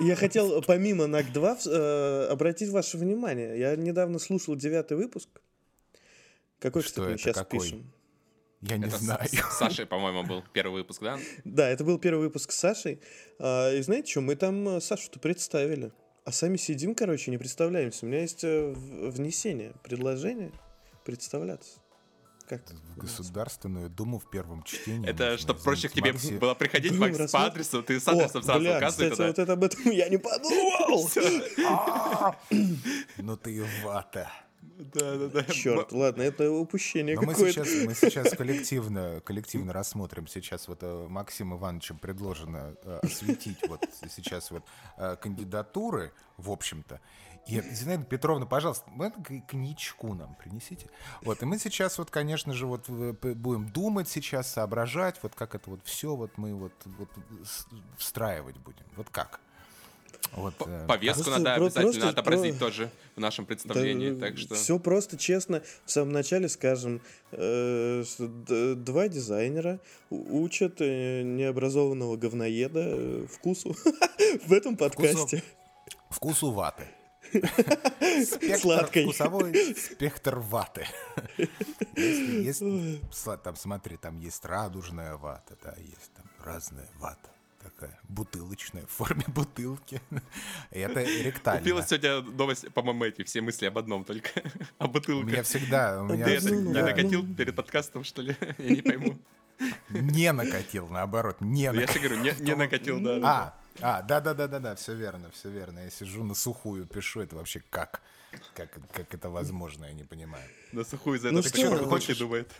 Я хотел помимо NAC 2 э, обратить ваше внимание. Я недавно слушал девятый выпуск. Какой, Что кстати, мы сейчас какой? пишем? Я не Это знаю. с Сашей, по-моему, был первый выпуск, да? Да, это был первый выпуск с Сашей. А, и знаете что, мы там э, Сашу-то представили. А сами сидим, короче, не представляемся. У меня есть э, внесение, предложение представляться. Как? В Государственную Думу в первом чтении. Это чтобы проще к тебе Макси- было приходить, Блин, Макс, по адресу, ты с О, адресом сразу бля, указывай кстати, туда. вот это об этом я не подумал. Ну ты вата. Да, да, да. Черт, ладно, это упущение Но мы какое-то. сейчас, мы сейчас коллективно, коллективно рассмотрим. Сейчас вот э, Максим Ивановичем предложено э, осветить вот сейчас вот э, кандидатуры, в общем-то. И, Зинаида Петровна, пожалуйста, коньячку нам принесите. Вот, и мы сейчас вот, конечно же, вот э, будем думать сейчас, соображать, вот как это вот все вот мы вот, вот встраивать будем. Вот как? Вот, э, Повестку Просто- надо обязательно просто отобразить про- тоже в нашем представлении, так что... Все просто, честно. В самом начале скажем, э, что два дизайнера учат э, необразованного говноеда э, вкусу в этом подкасте. Вкусу ваты. Спектр Сладкой. Вкусовой спектр ваты. Если есть, там, смотри, там есть радужная вата, да, есть там разная вата. Такая бутылочная, в форме бутылки. И это ректально. Купила сегодня новость, по-моему, эти все мысли об одном только. О У бутылках. меня всегда, у меня Ты это не всегда накатил перед подкастом, что ли? Я не пойму. не накатил, наоборот, не Я же говорю, не- не накатил, да. да. А, а, да, да, да, да, да, все верно, все верно. Я сижу на сухую, пишу это вообще как? Как, как это возможно, я не понимаю. На сухую за Ну это что, почему хочешь? думает.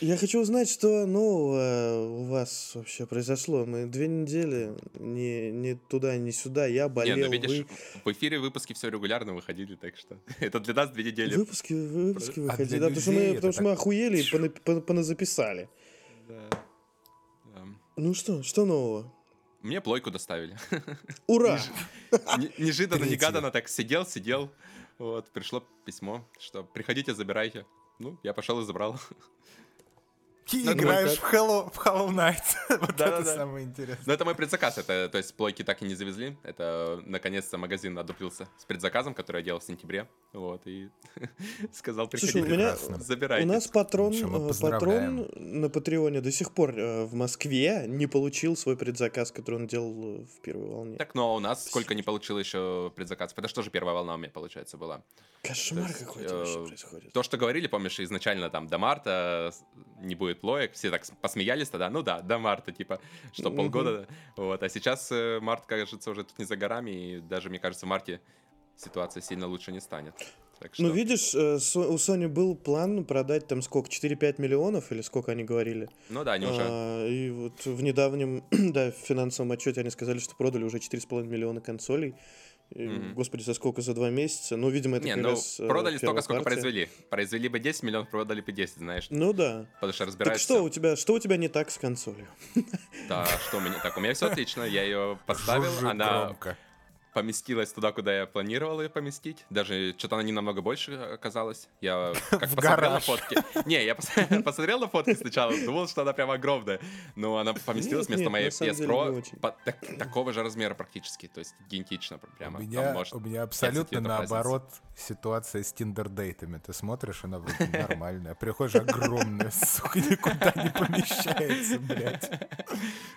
Я хочу узнать, что нового у вас вообще произошло. Мы две недели ни, ни туда, ни сюда. Я Не, болел. ну видишь, вы- в эфире выпуски все регулярно выходили, так что это для нас две недели. Выпуски, выпуски А выходили. Да, потому что мы, потому что мы охуели и пона- пона- поназаписали. Да. Да. Ну что, что нового? Мне плойку доставили. Ура! Не- Неожиданно, негаданно так сидел, сидел. Вот, пришло письмо, что приходите, забирайте. Ну, я пошел и забрал. И Ну, играешь в Hello, в Hollow Knight. Вот Да-да-да. это самое интересное. Но это мой предзаказ, это, то есть плойки так и не завезли. Это, наконец-то, магазин одуплился с предзаказом, который я делал в сентябре. Вот, и сказал, Слушай, у меня забирайте. у нас патрон, э, патрон на Патреоне до сих пор э, в Москве не получил свой предзаказ, который он делал э, в первой волне. Так, но у нас сколько не получил еще предзаказ. Это что же первая волна у меня, получается, была. Кошмар То есть, какой-то э, вообще происходит. То, что говорили, помнишь, изначально там до марта не будет лоек, все так посмеялись тогда, ну да, до марта, типа, что полгода, вот, а сейчас э, март, кажется, уже тут не за горами, и даже, мне кажется, в марте ситуация сильно лучше не станет. Так что... Ну, видишь, э, у Sony был план продать там сколько, 4-5 миллионов или сколько они говорили. Ну да, они уже... А, и вот в недавнем, да, в финансовом отчете они сказали, что продали уже 4,5 миллиона консолей. Мгм. Господи, за сколько? За два месяца? Ну, видимо, это Не, как ну, раз, э, продали столько, сколько партия. произвели. Произвели бы 10 миллионов, продали бы 10, знаешь. Ну да. Потому что Так разбираются. что у тебя, что у тебя не так с консолью? Да, что у меня... Так, у меня все отлично, я ее поставил, она громко. Поместилась туда, куда я планировал ее поместить. Даже что-то она не намного больше оказалась. Я как В посмотрел на гараж. фотки. Не, я пос- посмотрел на фотки сначала, думал, что она прямо огромная. Но она поместилась вместо моей на PS Pro очень. по- так- такого же размера практически. То есть идентично прямо. У меня, может у меня 5 абсолютно наоборот ситуация с тиндер-дейтами. Ты смотришь, она вроде нормальная. Приходишь, огромная, сука, никуда не помещается, блядь.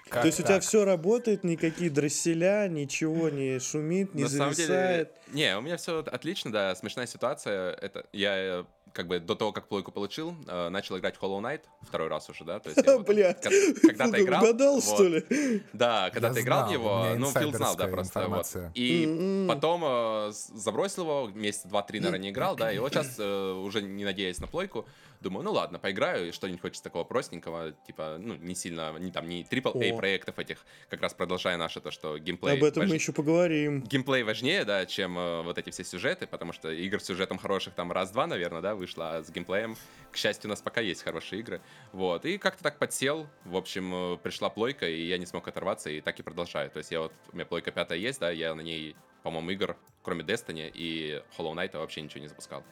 Как То есть у тебя все работает, никакие дросселя, ничего не шумит, не На самом деле, зависает. не, у меня все отлично, да, смешная ситуация. Это я э, как бы до того, как плойку получил, э, начал играть в Hollow Knight второй раз уже, да. То есть я вот Блядь, когда-то Фу, играл. угадал, вот. что ли? Да, когда ты играл в него, ну, Фил знал, да, просто вот. И М-м. потом э, забросил его, месяца два-три, наверное, не играл, да, и вот сейчас, э, уже не надеясь на плойку, думаю, ну ладно, поиграю, и что-нибудь хочется такого простенького, типа, ну, не сильно, не там, не AAA О. проектов этих, как раз продолжая наше то, что геймплей Об этом важ- мы еще поговорим. геймплей важнее, да, чем э, вот эти все сюжеты, потому что игр с сюжетом хороших там раз-два, наверное, да, вышло, а с геймплеем, к счастью, у нас пока есть хорошие игры. Вот, и как-то так подсел, в общем, э, пришла плойка, и я не смог оторваться, и так и продолжаю. То есть я вот, у меня плойка пятая есть, да, я на ней, по-моему, игр, кроме Destiny и Hollow Knight, вообще ничего не запускал.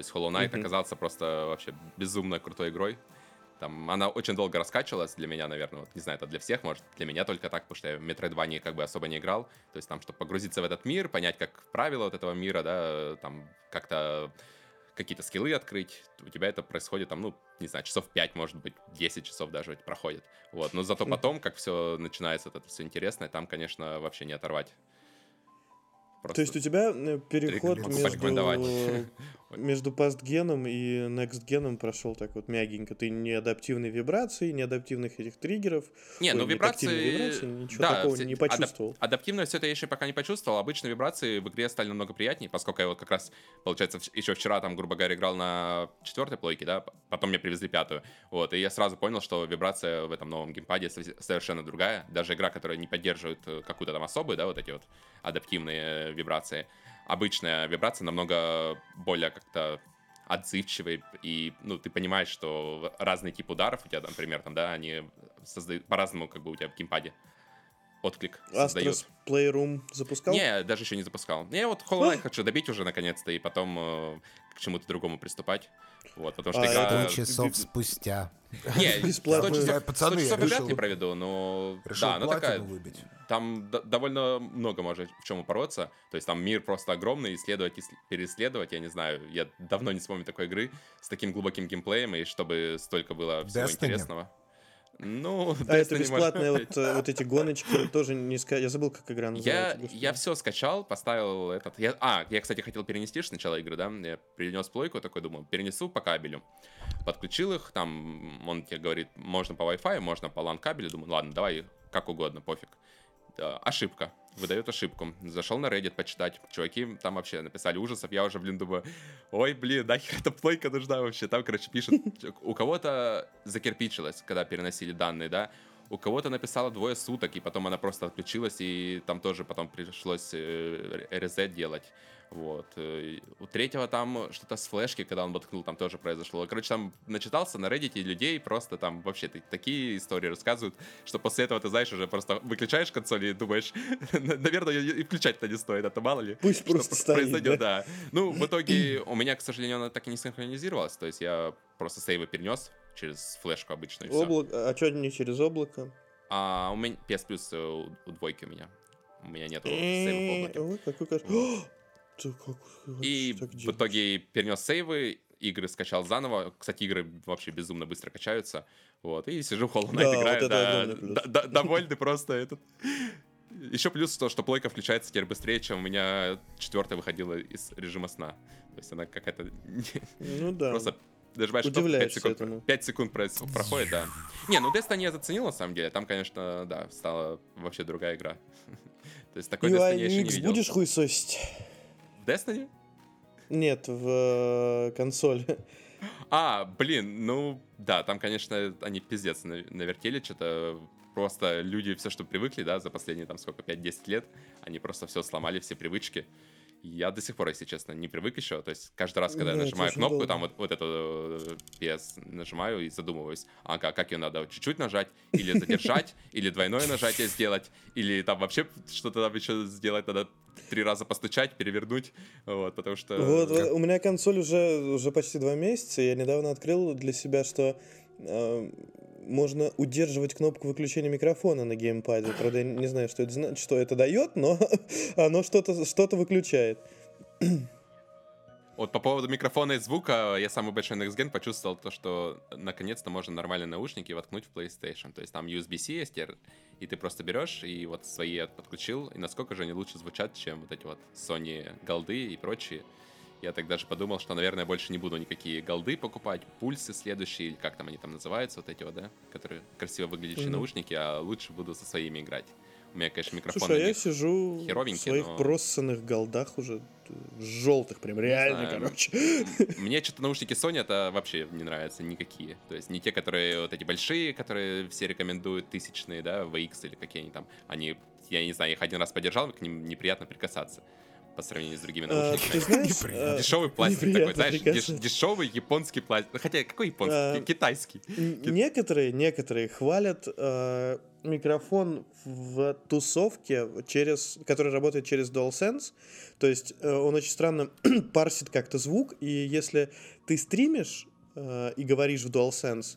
То есть Hollow Knight Мгм. оказался просто вообще безумно крутой игрой. Там она очень долго раскачивалась для меня, наверное. Вот, не знаю, это для всех, может, для меня только так, потому что я в Metroidvania как бы особо не играл. То есть там, чтобы погрузиться в этот мир, понять, как правила вот этого мира, да, там как-то какие-то скиллы открыть, у тебя это происходит там, ну, не знаю, часов 5, может быть, 10 часов даже проходит. Вот, но зато потом, как все начинается, это все интересное, там, конечно, вообще не оторвать. Просто То есть у тебя э, переход между, между пастгеном и некстгеном прошел так вот мягенько. Ты не адаптивные вибрации, не адаптивных этих триггеров. Не, ну вибрации... вибрации... Ничего да, такого все... не почувствовал. Адап... Адаптивное все это я еще пока не почувствовал. Обычно вибрации в игре стали намного приятнее, поскольку я вот как раз, получается, еще вчера там, грубо говоря, играл на четвертой плойке, да, потом мне привезли пятую. Вот, и я сразу понял, что вибрация в этом новом геймпаде совершенно другая. Даже игра, которая не поддерживает э, какую-то там особую, да, вот эти вот адаптивные вибрации. Обычная вибрация намного более как-то отзывчивый, и, ну, ты понимаешь, что разный тип ударов у тебя, например, там, да, они создают по-разному, как бы у тебя в геймпаде отклик создают. Playroom запускал? Не, даже еще не запускал. Не, вот Hollow Knight хочу добить уже наконец-то, и потом э, к чему-то другому приступать. Вот, потому что а игра... часов спустя. Не, бесплатно. 100 часов, Пацаны, 100 часов вряд ли проведу, но... да, она такая... Выбить. Там довольно много может в чем упороться. То есть там мир просто огромный, исследовать, переследовать, я не знаю. Я давно не вспомню такой игры с таким глубоким геймплеем, и чтобы столько было всего Destiny. интересного. Ну, а это бесплатные вот, э, вот эти гоночки тоже не сказать. Я забыл, как игра называется. Я, я все скачал, поставил этот. Я, а, я, кстати, хотел перенести сначала игры, да. Я перенес плойку, такой думаю, перенесу по кабелю. Подключил их, там он тебе говорит, можно по Wi-Fi, можно по LAN кабелю. Думаю, ладно, давай как угодно, пофиг. Да, ошибка выдает ошибку. Зашел на Reddit почитать. Чуваки там вообще написали ужасов. Я уже, блин, думаю, ой, блин, нахер эта плойка нужна вообще. Там, короче, пишут, у кого-то закирпичилось, когда переносили данные, да, у кого-то написала двое суток, и потом она просто отключилась, и там тоже потом пришлось э, резет делать. Вот. Э, у третьего там что-то с флешки, когда он воткнул, там тоже произошло. Короче, там начитался на Reddit людей, просто там вообще такие истории рассказывают, что после этого, ты знаешь, уже просто выключаешь консоль и думаешь, наверное, и включать-то не стоит, это мало ли. Пусть просто стоит, произойдет, да? да. Ну, в итоге у меня, к сожалению, она так и не синхронизировалась, то есть я просто сейвы перенес через флешку обычную. Облако, а что не через облако? А у меня PS Plus э, у двойки у меня. У меня нету сейвов в облаке. Ой, какой кошмар. И в итоге перенес сейвы, игры скачал заново. Кстати, игры вообще безумно быстро качаются. Вот, и сижу в Hollow Knight да, играю, вот да, да, довольный просто этот. Еще плюс то, что плойка включается теперь быстрее, чем у меня четвертая выходила из режима сна. То есть она какая-то... Ну да. Просто нажимаешь кнопку, 5 секунд, этому. 5 секунд проходит, да. Не, ну Destiny я заценил, на самом деле. Там, конечно, да, стала вообще другая игра. То есть такой Destiny я еще не видел. будешь хуесосить? Destiny? Нет, в э, консоли. А, блин, ну да, там, конечно, они пиздец навертели что-то. Просто люди все, что привыкли, да, за последние там сколько, 5-10 лет, они просто все сломали, все привычки. Я до сих пор, если честно, не привык еще. То есть каждый раз, когда Нет, я нажимаю кнопку, долго. там вот, вот эту э, PS нажимаю и задумываюсь, ага, как ее надо чуть-чуть нажать, или задержать, или двойное нажатие сделать, или там вообще что-то там еще сделать, надо три раза постучать, перевернуть, вот, потому что... Вот, как... у меня консоль уже, уже почти два месяца, я недавно открыл для себя, что э, можно удерживать кнопку выключения микрофона на геймпаде. Правда, я не знаю, что это, что это дает, но оно что-то что выключает. Вот по поводу микрофона и звука, я самый большой Next Gen почувствовал то, что наконец-то можно нормальные наушники воткнуть в PlayStation. То есть там USB-C есть, и ты просто берешь и вот свои подключил, и насколько же они лучше звучат, чем вот эти вот Sony голды и прочие. Я так даже подумал, что, наверное, больше не буду никакие голды покупать, пульсы следующие, или как там они там называются, вот эти вот, да, которые красиво выглядящие mm-hmm. наушники, а лучше буду со своими играть. У меня, конечно, микрофон Слушай, а я сижу в своих но... проссанных голдах уже желтых, прям реально, короче. Мне что-то наушники Sony это вообще не нравятся никакие. То есть не те, которые вот эти большие, которые все рекомендуют, тысячные, да, VX или какие они там. Они, я не знаю, их один раз подержал, к ним неприятно прикасаться по сравнению с другими а, наушниками. А, дешевый пластик такой, знаешь, дешевый японский пластик. Хотя какой японский? А, китайский. Некоторые, некоторые хвалят микрофон в тусовке, через, который работает через DualSense. То есть э, он очень странно парсит как-то звук, и если ты стримишь и говоришь в DualSense,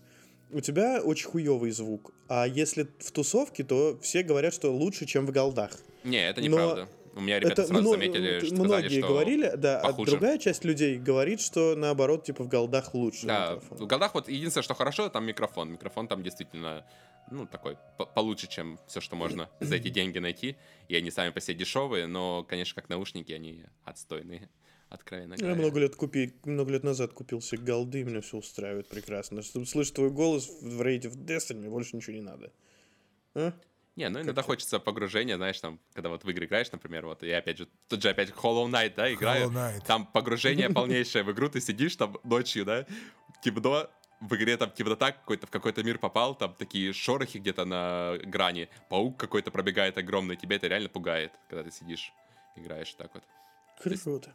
у тебя очень хуёвый звук, а если в тусовке, то все говорят, что лучше, чем в голдах. Не, это Но неправда. У меня ребята Это сразу мно- заметили, что сказали, многие что... говорили, да, а похуже. другая часть людей говорит, что наоборот, типа в голдах лучше. Да, микрофон. в голдах вот единственное, что хорошо, там микрофон. Микрофон там действительно, ну, такой, по- получше, чем все, что можно за эти деньги найти. И они сами по себе дешевые, но, конечно, как наушники, они отстойные, откровенно Я говоря. много лет купи, много лет назад купил себе голды, и меня все устраивает прекрасно. Чтобы слышать твой голос в рейде в Destiny, мне больше ничего не надо. А? Не, ну иногда хочется погружения, знаешь, там, когда вот в игры играешь, например, вот, и опять же, тут же опять Hollow Knight, да, играю, Hollow Knight. там погружение полнейшее в игру, ты сидишь там ночью, да, темно, в игре там темнота какой-то, в какой-то мир попал, там такие шорохи где-то на грани, паук какой-то пробегает огромный, тебя это реально пугает, когда ты сидишь, играешь так вот. Круто.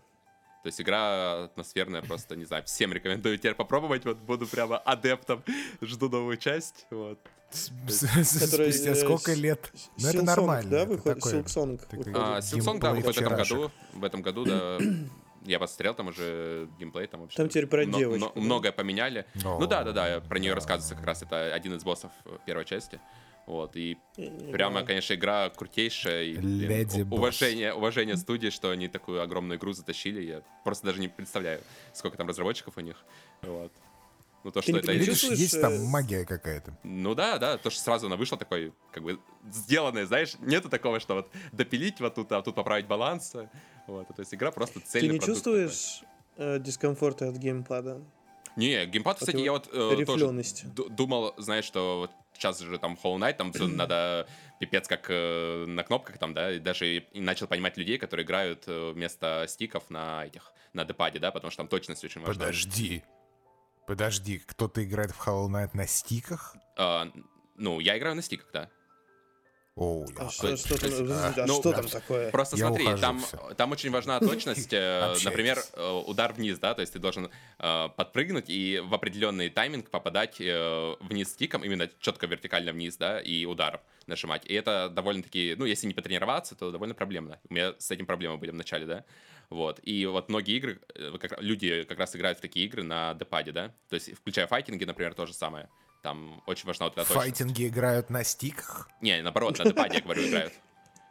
То есть игра атмосферная, просто, не знаю, всем рекомендую теперь попробовать, вот буду прямо адептом, жду новую часть, вот. Который, Спустя э, сколько лет? Ну, это нормально. да, выходит? А, Silksong, да, геймплей выходит в этом году. В этом году, да. Я посмотрел, там уже геймплей, там вообще... Там теперь про мно- девочку, мно- да? Многое поменяли. Ну да, да, да, про нее да. рассказывается как раз, это один из боссов э, первой части. Вот, и прямо, конечно, игра крутейшая. И, блин, уважение, уважение студии, что они такую огромную игру затащили. Я просто даже не представляю, сколько там разработчиков у них. Вот. Ну, то, Ты что не это... Видишь, Видишь, есть там э, магия какая-то. Ну да, да, то, что сразу она вышла такой, как бы, сделанная, знаешь, нету такого, что вот допилить вот тут, а тут поправить баланс. Вот, то есть игра просто Ты цельный не продукт чувствуешь э, дискомфорта от геймпада? такой. Не, геймпад, кстати, я вот э, тоже думал, знаешь, что вот сейчас же там Hollow Knight, там надо пипец как э, на кнопках там, да, и даже и начал понимать людей, которые играют э, вместо стиков на этих, на депаде, да, потому что там точность очень важна. Подожди. Подожди, кто-то играет в Hollow Knight на стиках? А, ну, я играю на стиках, да. Оу, А что, что там, а, а ну, что там такое? Просто Я смотри, ухожу, там, там очень важна точность. э. Например, э, удар вниз, да, то есть ты должен э, подпрыгнуть и в определенный тайминг попадать э, вниз стиком, именно четко вертикально вниз, да, и ударом нажимать. И это довольно-таки, ну, если не потренироваться, то довольно проблемно. У меня с этим проблемы были в начале, да. Вот. И вот многие игры, как, люди как раз играют в такие игры на депаде, да. То есть, включая файтинги, например, то же самое. Там очень важна вот эта. Файтинги играют на стиках? Не, наоборот, на депаде, я говорю, играют.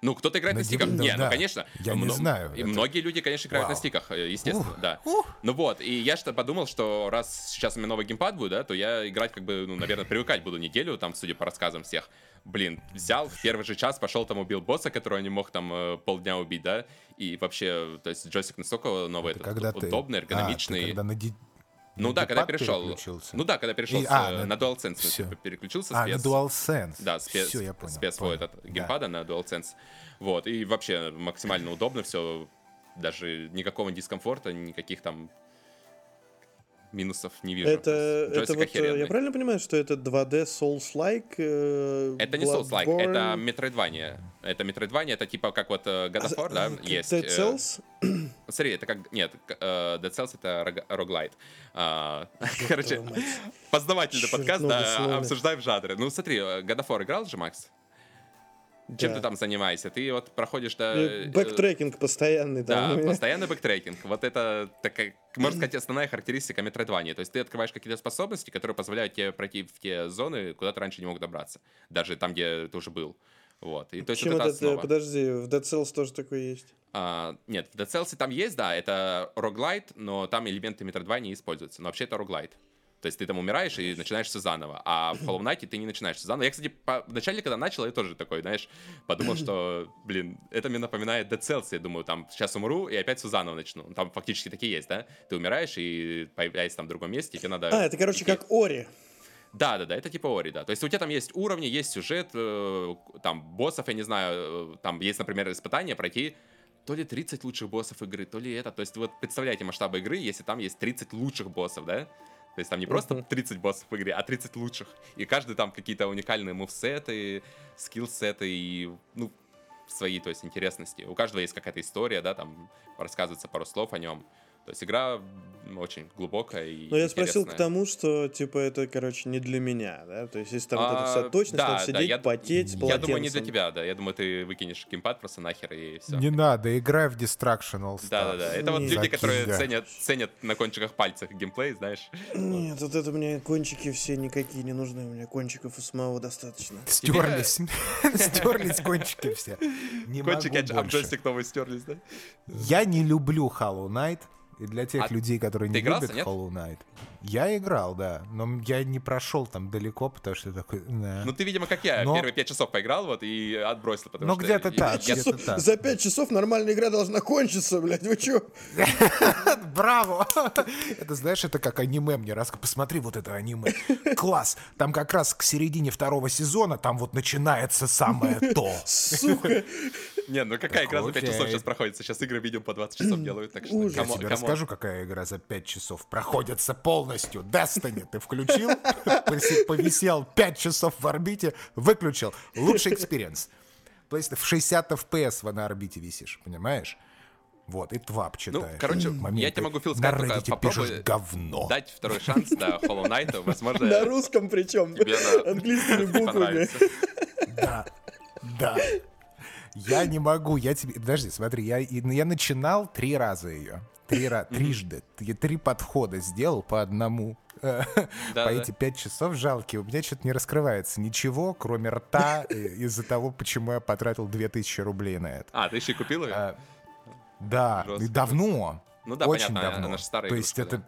Ну, кто-то играет На на стиках. Не, да. ну, конечно. Я не знаю, И это- многие люди, конечно, играют на Вау. стиках, э, естественно, Ух, да. ух. Ну вот, и я что подумал, что раз сейчас у меня новый геймпад будет, да, то я играть как бы, ну, наверное, привыкать буду неделю, там, судя по рассказам всех. Блин, взял, в первый же час пошел там убил босса, которого не мог там э, полдня убить, да, и вообще, то есть джойстик настолько новый, Это этот, когда ты... удобный, А, ты эргономичный. когда на ди- Ну на да, когда перешел. Ну да, когда перешел И- с, а, э, на- на DualSense, типа, переключился А, на спец. DualSense. Да, спец, Всё, я понял. спец понял. этот Да. геймпада на DualSense. Вот, и вообще максимально удобно все. Даже никакого дискомфорта, никаких там минусов не вижу. Это, это вот, э, охеренный. я правильно понимаю, что это 2D Souls-like? э, Это не Souls-like, это Bloodborne? Metroidvania. Это Metroidvania, это типа как вот э, God of War, да, А, есть. Dead э, Cells? Смотри, это как... Нет, э, Dead Cells это roguelite. А, Короче, познавательный подкаст, да, обсуждаем жанры. Ну смотри, э, God of War играл же, Макс? Чем Да. ты там занимаешься? Ты вот проходишь до... Э, э, Бэктрекинг постоянный Да, там. постоянный бэктрекинг. Вот это, такая, можно сказать, основная характеристика Metroidvania. То есть ты открываешь какие-то способности, которые позволяют тебе пройти в те зоны, куда ты раньше не мог добраться. Даже там, где ты уже был. Вот. И то есть Чем вот это основа. подожди, в Dead Cells тоже такое есть. А, нет, в Dead Cells там есть, да, это роглайт, но там элементы метроидвания используются. Но вообще это роглайт. То есть ты там умираешь и начинаешь все заново. А в Hollow Knight ты не начинаешь всё заново. Я, кстати, по... вначале, когда начал, я тоже такой, знаешь, подумал, что, блин, это мне напоминает Dead Cells. Я думаю, там сейчас умру и опять все заново начну. Там фактически такие есть, да? Ты умираешь и появляешься там в другом месте, тебе надо... А, это, короче, как Ори. Да, да, да, это типа Ори, да. То есть у тебя там есть уровни, есть сюжет, э, там боссов, я не знаю, э, там есть, например, испытание пройти то ли 30 лучших боссов игры, то ли это. То есть вот представляете масштабы игры, если там есть 30 лучших боссов, да? То есть там не просто Мгм. 30 боссов в игре, а 30 лучших. И каждый там какие-то уникальные мувсеты, скиллсеты и, ну, свои, то есть, интересности. У каждого есть какая-то история, да, там рассказывается пару слов о нем. То есть игра очень глубокая и Но я спросил к интересная. тому, что, типа, это, короче, не для меня, да? То есть, если там вот эта А, вся точность, да, надо да, сидеть, я- потеть Я думаю, не для тебя, да. Я думаю, ты выкинешь геймпад просто нахер и все. Не надо, играй в Destruction All Stars. Да, да, да. Это вот Не. люди, которые да. ценят, ценят на кончиках пальцев геймплей, знаешь. Нет, вот это мне кончики все никакие не нужны, у меня кончиков у самого достаточно. Стерлись. Стерлись кончики все. Кончики больше. джойстик новый стерлись, да? Я не люблю Hollow Knight. И для тех А людей, которые не игрался, любят нет? Hollow Knight, я играл, да. Но я не прошел там далеко, потому что такой. да. Ну ты, видимо, как я, Но- первые пять часов поиграл вот и отбросил, потому Ну, что... где-то я- так, я- где-то так. За пять часов нормальная игра должна кончиться, блядь, вы чё? Браво! Это, знаешь, это как аниме мне раз. Посмотри вот это аниме. Класс! Там как раз к середине второго сезона там вот начинается самое то. Сука. Не, ну какая игра за 5 Окей. часов сейчас проходится? Сейчас игры видео по 20 часов делают, так что... Я тебе расскажу, какая игра за 5 часов проходится полностью. Destiny ты включил, повисел 5 часов в орбите, выключил. Лучший experience. То есть в 60 FPS на орбите висишь, понимаешь? Вот, и TWAB Ну, читаешь. короче, я Моменты. тебе могу, Фил, На сказать, только Reddit попробуй говно. дать второй шанс, да, Hollow Knight, возможно, На русском причем. Английскими буквами. понравится. Да, да. Я не могу, я тебе... Подожди, смотри, я, и- я начинал три раза ее. Три раза, трижды. Три подхода сделал по одному. э, По эти пять часов жалкие. У меня что-то не раскрывается ничего, кроме рта, из-за того, почему я потратил 2000 рублей на это. А, ты еще купил ее? А, Да, Жестко. давно. Ну да, очень понятно, давно. она же старая То есть это...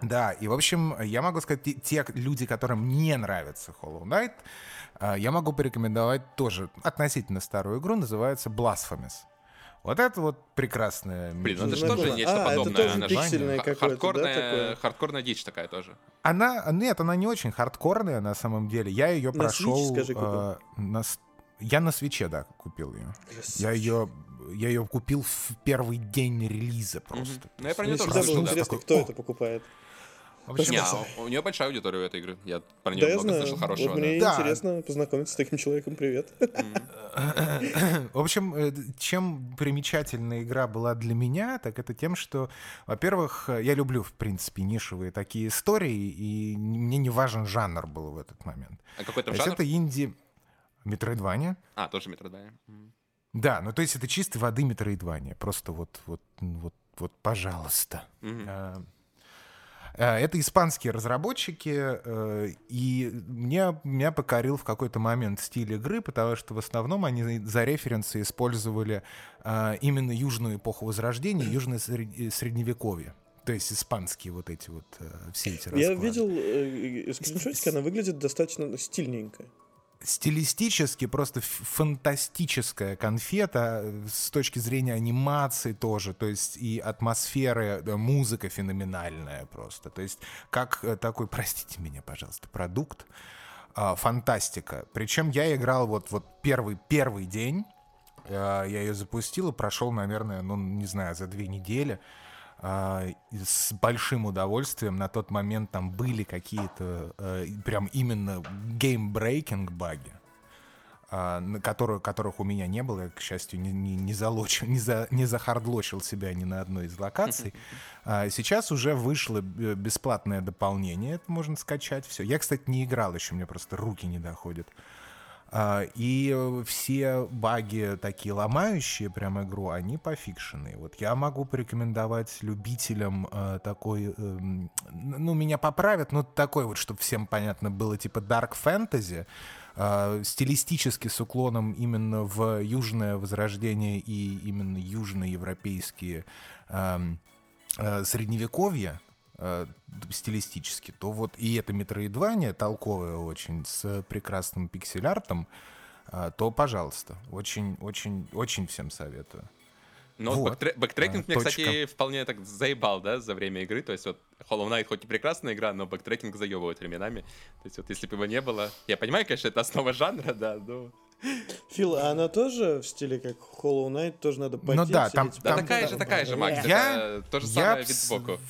Да, и, в общем, я могу сказать, те, люди, которым не нравится Hollow Knight, я могу порекомендовать тоже относительно старую игру, называется Blasphemous. Вот это вот прекрасная... Блин, ну это же тоже нечто А, это подобное. тоже она же пиксельное ха- какое-то, да, хардкорная, такое? хардкорная дичь такая тоже. Она, нет, она не очень хардкорная на самом деле. Я ее На прошел... Switch, скажи, купил? э, на я на свече, да, купил ее. Я ее, я ее купил в первый день релиза просто. Ну, я про нее тоже было слышал, интересно, такой, кто это покупает. Не, а у нее большая аудитория у этой игры. Я про нее Да, я много знаю. слышал хорошего. Вот мне Да. интересно познакомиться с таким человеком. Привет. В общем, э, чем примечательная игра была для меня, так это тем, что, во-первых, я люблю, в принципе, нишевые такие истории, и мне не важен жанр был в этот момент. А какой там жанр? это инди... Метроидвания? А, тоже Метродания. М. Да, ну то есть это чистой воды метроидвания. Просто вот, вот, вот, вот, пожалуйста. Мгм. А, а, Это испанские разработчики, э, и мне, меня покорил в какой-то момент стиль игры, потому что в основном они за референсы использовали а, именно южную эпоху Возрождения, южное сред- средневековье. То есть испанские вот эти вот э, все эти Я расклады. видел э, скриншотик, она выглядит достаточно стильненько. Стилистически просто фантастическая конфета э, с точки зрения анимации тоже, то есть и атмосферы, музыка феноменальная просто, то есть как э, такой, простите меня, пожалуйста, продукт, а, фантастика. Причем я играл вот вот первый первый день, э, я ее запустил и прошел, наверное, ну не знаю, за две недели с большим удовольствием. На тот момент там были какие-то э, прям именно game-breaking баги, а, на которые, которых у меня не было. Я, к счастью, не, не, не, залочил, не, за, не захардлочил себя ни на одной из локаций. А, сейчас уже вышло э, бесплатное дополнение, это можно скачать все. Я, кстати, не играл еще, мне просто руки не доходят. А, И э, все баги такие ломающие прям игру, они пофикшены. Вот я могу порекомендовать любителям э, такой, эм, ну, меня поправят, но такой вот, чтобы всем понятно было, типа Dark Fantasy, э, стилистически с уклоном именно в южное возрождение и именно южноевропейские эм, средневековье, э, стилистически, то вот и это метроидвание толковое очень с прекрасным pixel-артом, э, то, пожалуйста, очень, очень, очень всем советую. Но вот Вот. бэктре- бэктрекинг А, мне, кстати, точка. вполне так заебал, да, за время игры. То есть вот Hollow Knight хоть и прекрасная игра, но бэктрекинг заебывает временами. То есть вот если бы его не было... Я понимаю, конечно, это основа жанра, да, но... Фил, а она тоже в стиле как Hollow Knight, тоже надо потеть? Ну да, там- сидеть Да Там- такая же, такая же, Макс. Я- Это то же Я самое вид сбоку.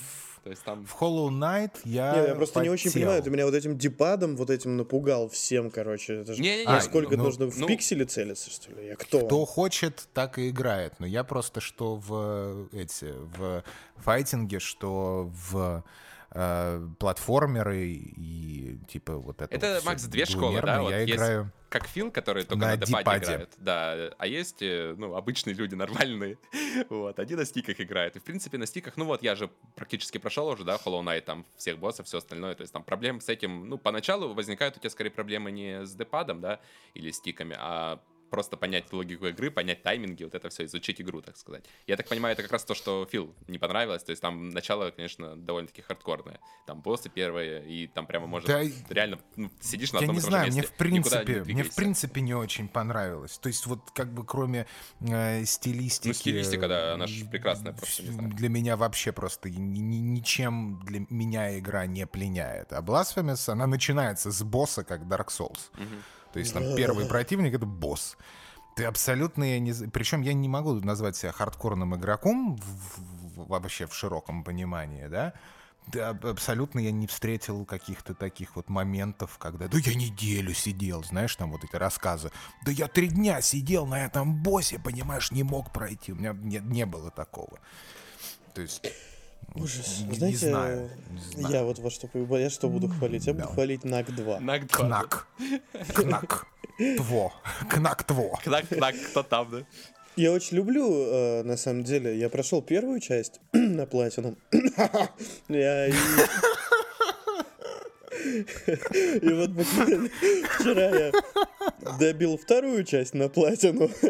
То есть там... В Hollow Knight я Не, я просто не очень потел. понимаю, ты меня вот этим дипадом вот этим напугал всем, короче. Это же Не-не-не, насколько ну, нужно в ну, пикселе целиться, что ли? Я кто? Кто хочет, так и играет. Но я просто что в э, эти в файтинге, что в э, платформеры и типа вот это. Это, вот Макс, две школы, да? Вот Я есть играю. как Фил, который только На на, депаде играет. Да, а есть, э, ну, обычные люди нормальные. Вот, они на стиках играют. И, в принципе, на стиках, ну вот, я же практически прошел уже, да, Hollow Knight, там, всех боссов, все остальное. То есть там проблем с этим, ну, поначалу возникают у тебя скорее проблемы не с депадом, да, или стиками, а просто понять логику игры, понять тайминги, вот это все, изучить игру, так сказать. Я так понимаю, это как раз то, что Фил не понравилось, то есть там начало, конечно, довольно-таки хардкорное. Там боссы первые, и там прямо может Да, реально ну, сидишь на Я одном не том же знаю, мне месте, в никуда не принципе, мне в принципе не очень понравилось. То есть вот как бы кроме э, стилистики... Ну, стилистика, да, она э, ж прекрасная, просто не знаю. Для меня вообще просто ни- ни- ничем для меня игра не пленяет. А Blasphemous, она начинается с босса, как Dark Souls. То есть там первый противник — это босс. Ты абсолютно... я не Причем я не могу назвать себя хардкорным игроком в- вообще в широком понимании, да? Да, аб- абсолютно я не встретил каких-то таких вот моментов, когда да я неделю сидел, знаешь, там вот эти рассказы. Да я три дня сидел на этом боссе, понимаешь, не мог пройти. У меня не, не было такого. То есть... Ужас. не- не Знаете, знаю, не знаю. я вот во что, пою- я что буду хвалить? Я буду хвалить НАК 2. Нак два. Кнак. Кнак. Тво. Кнак тво. Кнак, кнак, кто там, да? Я очень люблю, э, на самом деле, я прошел первую часть на платину. Я и... И вот буквально вчера я добил вторую часть на платину.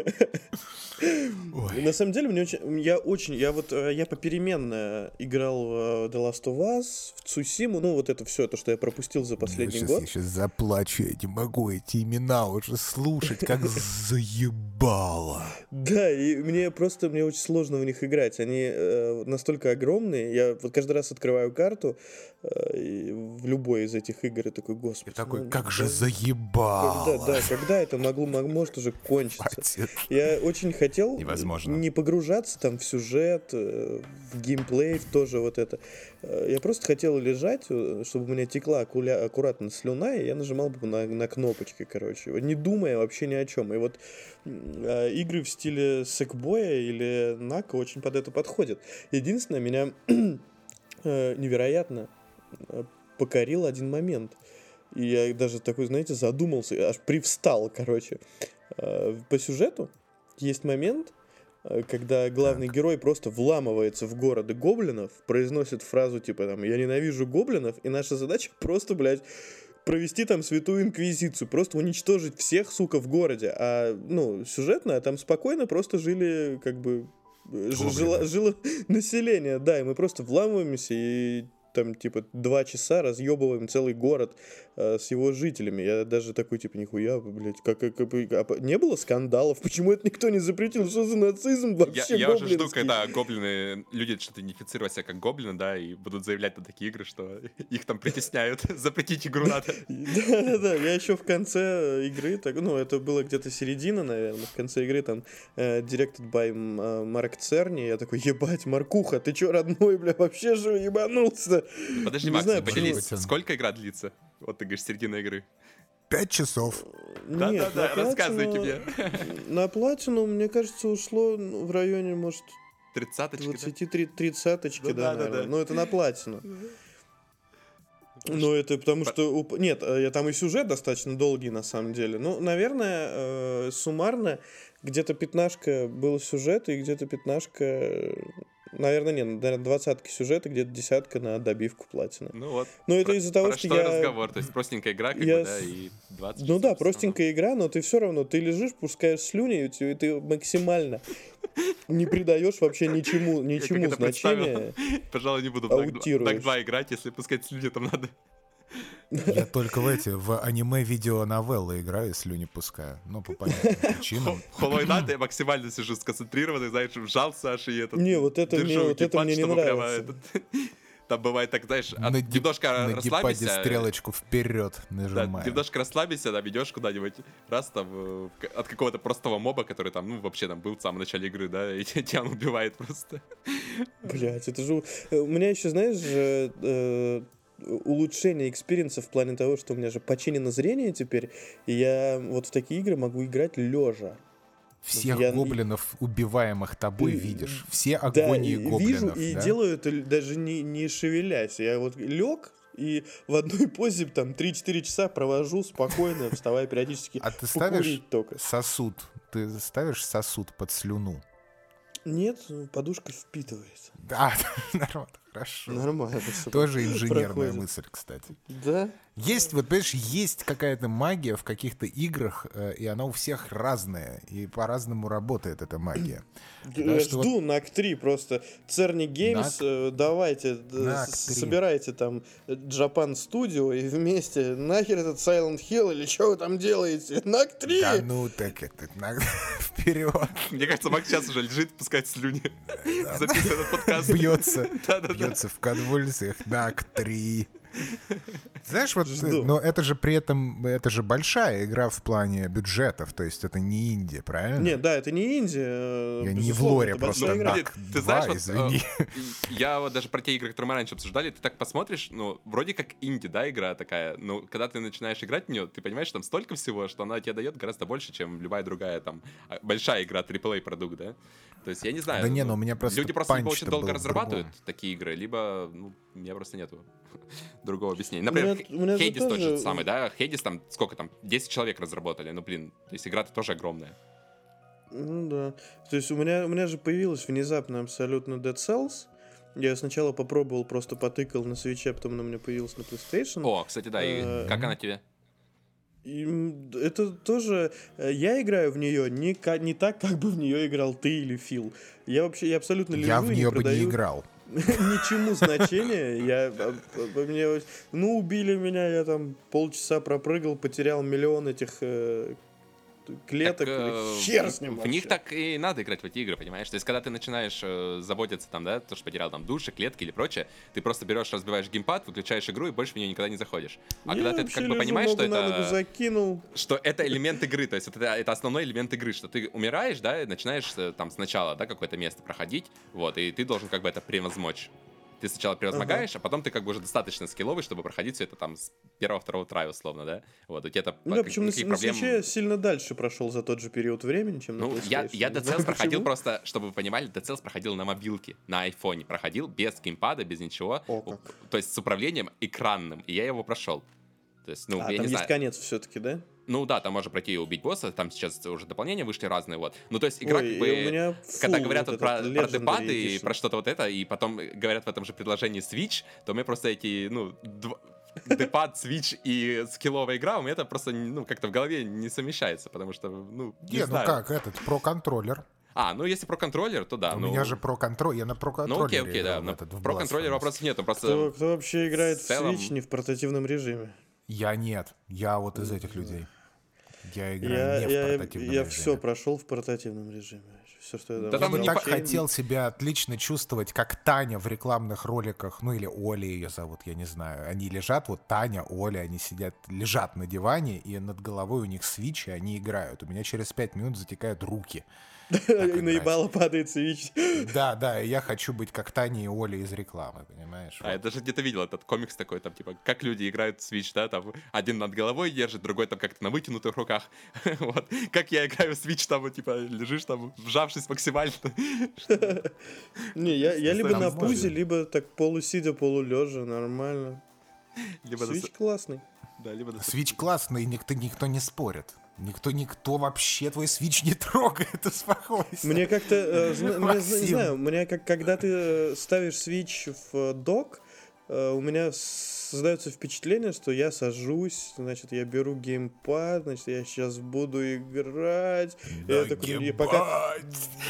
Ой. На самом деле, мне очень, я очень, я вот, э, я попеременно играл в э, The Last of Us, в Цусиму, ну вот это все, то, что я пропустил за последний сейчас, год. Я сейчас заплачу, я не могу эти имена уже слушать, как заебало. Да, и мне просто, мне очень сложно в них играть. Они э, настолько огромные. Я вот каждый раз открываю карту э, и в любой из этих игр и такой, И господи. такой, ну, как же да, заебало. Когда, да, когда это могло, мог- может уже кончиться? Хватит. Я очень хотел Невозможно. не погружаться там в сюжет, э, в геймплей, в тоже вот это. Э, Я просто хотел лежать, э, чтобы у меня текла акуля- аккуратно слюна, и я нажимал бы на, на кнопочки, короче, не думая вообще ни о чем. И вот э, игры в стиле Сэкбоя или Нака очень под это подходят. Единственное, меня э, невероятно покорил один момент. И я даже такой, знаете, задумался, аж привстал, короче. По сюжету есть момент, э, когда главный герой просто вламывается в города гоблинов, произносит фразу типа там «Я ненавижу гоблинов», и наша задача просто, блядь, провести там святую инквизицию, просто уничтожить всех, сука, в городе. А, ну, сюжетно, а там спокойно просто жили, как бы, э, жило, жило население, да, и мы просто вламываемся и там, типа, два часа разъебываем целый город э, с его жителями. Я даже такой, типа, нихуя, блядь, как, как, как- а не было скандалов? Почему это никто не запретил? Что за нацизм Я, вообще я уже жду, когда гоблины, люди что-то идентифицировать себя как гоблины, да, и будут заявлять на такие игры, что их там притесняют. Запретить игру надо. Да-да-да, я еще в конце игры, так, ну, это было где-то середина, наверное, в конце игры там э, directed by м, э, Марк Церни, я такой, ебать, Маркуха, ты чё, родной, бля, вообще же ебанулся? Подожди, Не Макс, знаю, поделись, сколько игра длится? Вот ты говоришь, середина игры. Пять часов. Да-да-да, на рассказывай платину- тебе. На платину, мне кажется, ушло ну, в районе, может, Тридцаточки, да? 23 Ну да, да, да, наверное. да. Ну, это на платину. Ну, это потому что... Нет, э, я там и сюжет достаточно долгий, на самом деле. Ну, наверное, э, суммарно где-то пятнашка был сюжет, и где-то пятнашка... Наверное, нет, наверное, двадцатки сюжета, где-то десятка на добивку платины. Ну вот. Но это из-за того, про что что я... разговор? То есть простенькая игра, как я бы, да, и 20 Ну да, простенькая игра, но ты все равно, ты лежишь, пускаешь слюни, и ты, максимально не придаешь вообще ничему, ничему значения. Пожалуй, не буду в Dark 2, Аутируешь. Dark 2 играть, если пускать слюни там надо. Я только в эти, в аниме-видео-новеллы играю, слюни пускаю. Ну, по понятным причинам. Hollow Knight я максимально сижу сконцентрированный, знаешь, вжал Саши и этот... Не, вот это мне- вот это мне не нравится. Там бывает так, знаешь, от- На дип- немножко на расслабишься. стрелочку вперед Да, нажимаем. немножко расслабишься, да, идешь куда-нибудь, раз там э, от какого-то простого моба, который там, ну, вообще там был в самом начале игры, да, и тебя он убивает просто. Блять, это же... у- э, У меня еще, знаешь, же, э, улучшение экспириенса в плане того, что у меня же починено зрение теперь, и я вот в такие игры могу играть лежа. Всех Я- гоблинов, убиваемых тобой, И- видишь. Все Да, агонии и гоблинов. вижу и да? делаю это даже не, не шевелясь. Я вот лег и в одной позе там 3-4 часа провожу спокойно, вставая периодически А ты ставишь только. сосуд? Ты ставишь сосуд под слюну? Нет, подушка впитывает. Да, нормально, хорошо. Нормально. Тоже инженерная проходит. мысль, кстати. Да? Есть, вот, понимаешь, есть какая-то магия в каких-то играх, э, и она у всех разная, и по-разному работает эта магия. Потому Я что вот- жду NAC 3 просто. Церни Геймс, э, давайте, д- NAC с- 3. собирайте там э, Japan Studio и вместе нахер этот Silent Hill или что вы там делаете? NAC 3! Да ну так это, на- вперед, Мне кажется, Макс сейчас уже лежит, пускает слюни, записывает этот подкаст. бьется, Бьется в конвульсиях, НАК 3. Знаешь, вот, Жду. но это же при этом, это же большая игра в плане бюджетов, то есть это не инди, правильно? Не, да, это не инди. э, Я не в лоре просто, игра. NAC Ты 2, знаешь, вот, извини. э, я вот даже про те игры, которые мы раньше обсуждали, ты так посмотришь, ну, вроде как инди, да, игра такая, но когда ты начинаешь играть в нее, ты понимаешь, что там столько всего, что она тебе дает гораздо больше, чем любая другая там а, большая игра, AAA продукт, да? То есть я не знаю. Да не, ну, у меня просто Люди просто либо очень долго разрабатывают другом. такие игры, либо, ну, у меня просто нету другого объяснения. У меня- Например, у меня Хейдис тот же тоже- самый, да? Хейдис там, сколько там, 10 человек разработали, ну, блин, то есть игра-то тоже огромная. Ну да. То есть у меня, у меня же появилась внезапно абсолютно Dead Cells. Я сначала попробовал, просто потыкал на свече, потом она у меня появилась на PlayStation. О, кстати, да, и Э, как она тебе? Это тоже... э, Я играю в нее не, не так, как бы в нее играл ты или Фил. Я вообще я абсолютно лежу Я в нее не бы не придаю играл. ничему значения. Я, а, а, мне, ну, убили меня, я там полчаса пропрыгал, потерял миллион этих э, клеток. Так, э, Хер с ним В них вообще. так и надо играть в эти игры, понимаешь? То есть, когда ты начинаешь э, заботиться там, да, то, что потерял там души, клетки или прочее, ты просто берешь, разбиваешь геймпад, выключаешь игру и больше в нее никогда не заходишь. А Я когда ты как бы понимаешь, что это, закинул. что это элемент игры, то есть это, это основной элемент игры, что ты умираешь, да, и начинаешь э, там сначала, да, какое-то место проходить, вот, и ты должен как бы это превозмочь. Ты сначала превозмогаешь, а потом ты как бы уже достаточно скилловый, чтобы проходить все это там с первого-второго трая, условно, да? Вот, у тебя это Ну да, причем на, никаких на проблем- свече я сильно дальше прошел за тот же период времени, чем на Ну, я, PlayStation. я знаю Cells проходил почему. просто, чтобы вы понимали, Cells проходил на мобилке, на айфоне проходил, без геймпада, без ничего. О, как. То есть с управлением экранным, и я его прошел. То есть, ну, а, я там не есть знаю. конец все-таки, да? Ну да, там можно пройти и убить босса, там сейчас уже дополнения вышли разные, вот. Ну, то есть игра Ой, как бы... Когда говорят вот про, про депады и про что-то вот это, и потом говорят в этом же предложении Switch, то меня просто эти, ну, дв- депад, Switch и скилловая игра, у меня это просто, ну, как-то в голове не совмещается, потому что, ну, не Не, ну знаю. как, этот, про-контроллер. А, ну если про контроллер, то да. У ну, меня же про-контроллер, я на Ну про-контроллере окей, окей, да. в на- этот, в Про контроллер вопросов нет, ну Кто, просто... кто вообще играет в в, целом- Switch не в портативном режиме? Я нет, я вот из этих людей. Я Я, играю не я, в портативном я режиме. все прошел в портативном режиме. Все, что я Да Я там бы не так по- хотел себя отлично чувствовать, как Таня в рекламных роликах, ну или Оля ее зовут, я не знаю. Они лежат, вот Таня, Оля, они сидят, лежат на диване, и над головой у них свич, и они играют. У меня через пять минут затекают руки. И наебало падает свич. Да, да, и я хочу быть как Таня и Оля из рекламы, понимаешь? А, я даже где-то видел этот комикс такой, там, типа, как люди играют в Switch, да, там, один над головой держит, другой там как-то на вытянутых руках, вот, как я играю в Switch, там, вот, типа, лежишь там, вжавшись максимально, Не, я, я либо на пузе, либо так полусидя, полулежа, нормально. Свич классный. да, либо Свич классный, никто, никто не спорит. Никто, никто вообще твой свич не трогает, успокойся. Мне как-то, э, мне, не знаю, мне как, когда ты э, ставишь свич в э, док, э, у меня создается впечатление, что я сажусь, значит, я беру геймпад, значит, я сейчас буду играть. я такой, пока,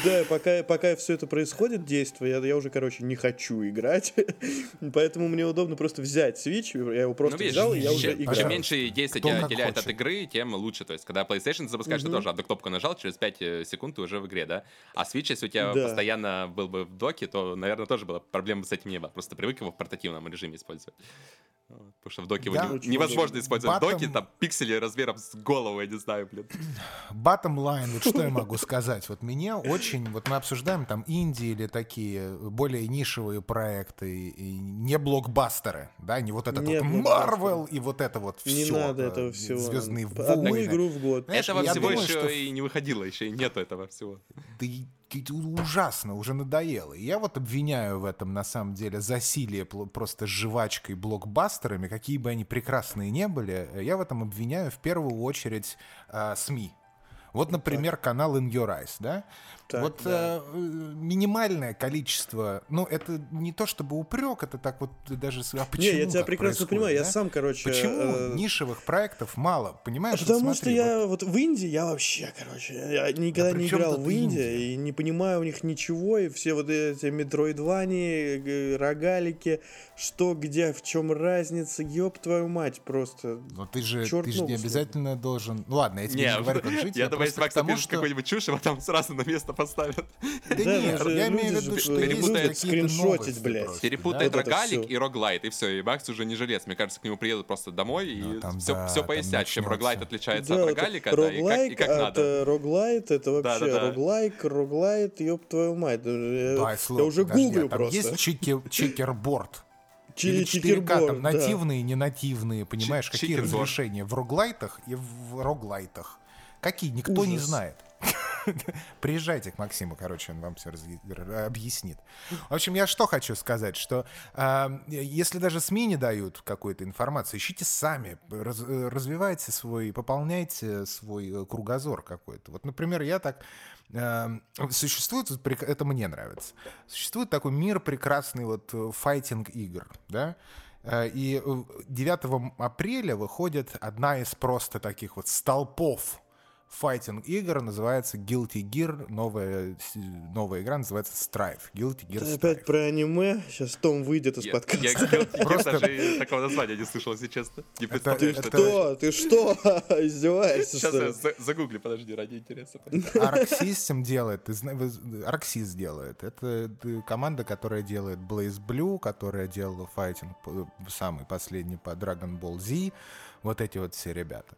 да, пока, пока все это происходит, действие, я, я уже, короче, не хочу играть. Поэтому мне удобно просто взять Switch, я его просто ну, видишь, взял, и я уже играю. Чем меньше действия тебя отделяет от игры, тем лучше. То есть, когда PlayStation запускаешь, ты тоже одну кнопку нажал, через 5 э, секунд ты уже в игре, да? А Switch, если у тебя Да. постоянно был бы в доке, то, наверное, тоже было проблем с этим не было. Просто привык его в портативном режиме использовать. Потому что в доке Да. его не- Очень невозможно использовать. В доке Батом- там пиксели размером с голову, я не знаю, блин. Bottom line, вот что я могу сказать. Вот мне очень, вот мы обсуждаем там инди или такие более нишевые проекты, и не блокбастеры, да, не вот этот Не вот. Marvel и вот это вот Не все. надо этого всего. Звездные Одну войны. игру в год. Знаешь, этого всего думаю, еще что и не выходило, еще и нету этого всего. Да ужасно, уже надоело. И я вот обвиняю в этом, на самом деле, засилие просто жвачкой блокбастерами, какие бы они прекрасные не были, я в этом обвиняю в первую очередь э, СМИ. Вот, например, канал In Your Eyes, да? Так, вот да. э, минимальное количество, ну, это не то чтобы упрек, это так вот даже... А почему Не, я тебя так прекрасно понимаю, я да? сам, короче... Почему э, нишевых проектов мало, понимаешь? Вот Потому что смотри, я вот в Индии, я вообще, короче, я никогда Да не играл в Индии Индия? и не понимаю у них ничего, и все вот эти метроидвани, э, рогалики, что, где, в чем разница, ёб твою мать, просто. Но ты же, ты же не обязательно должен... Ну ладно, я тебе не, говорю, как жить. я думаю, просто Макс напишет что- какую-нибудь чушь, его там сразу на место поставят. Да, Да, нет, я имею в виду, что какие-то скриншотить, блядь. Перепутает рогалик и роглайт, и все, и Макс уже не жилец. Мне кажется, к нему приедут просто домой и Ну, все, да, все пояснят, чем роглайт отличается Да, от рогалика, да, и как, и как надо. э, роглайт, это вообще роглайк, роглайт, ёб твою мать. Я, Да, я уже гуглю а там просто. есть чекерборд? Или 4К, чекерборд, там да. нативные, не нативные, понимаешь, Чек- какие разрешения в роглайтах и в роглайтах? Какие? Никто не Ужас. знает. Приезжайте к Максиму, короче, он вам все объяснит. В общем, я что хочу сказать, что а, если даже СМИ не дают какой-то информации, ищите сами, раз- э, развивайте свой, пополняйте свой э, кругозор какой-то. Вот, например, я так э, существует, это мне нравится, существует такой мир прекрасный вот э, файтинг игр, да, Э, и э, 9 апреля выходит одна из просто таких вот столпов файтинг игр, называется Guilty Gear, новая, новая игра называется Strife. Guilty Gear Ты опять Strife. про аниме, сейчас Том выйдет из Я, подкаста. я- я- я Просто- даже такого названия не слышал, если честно. Не Это- представляю, что это-? Ты что? Издеваешься, Сейчас что я ли? за- загугли, подожди, ради интереса. Arc System делает, ты Arc Sys делает. Это э, команда, которая делает Blaze Blue, которая делала файтинг по- самый последний по Dragon Ball Z. Вот эти вот все ребята.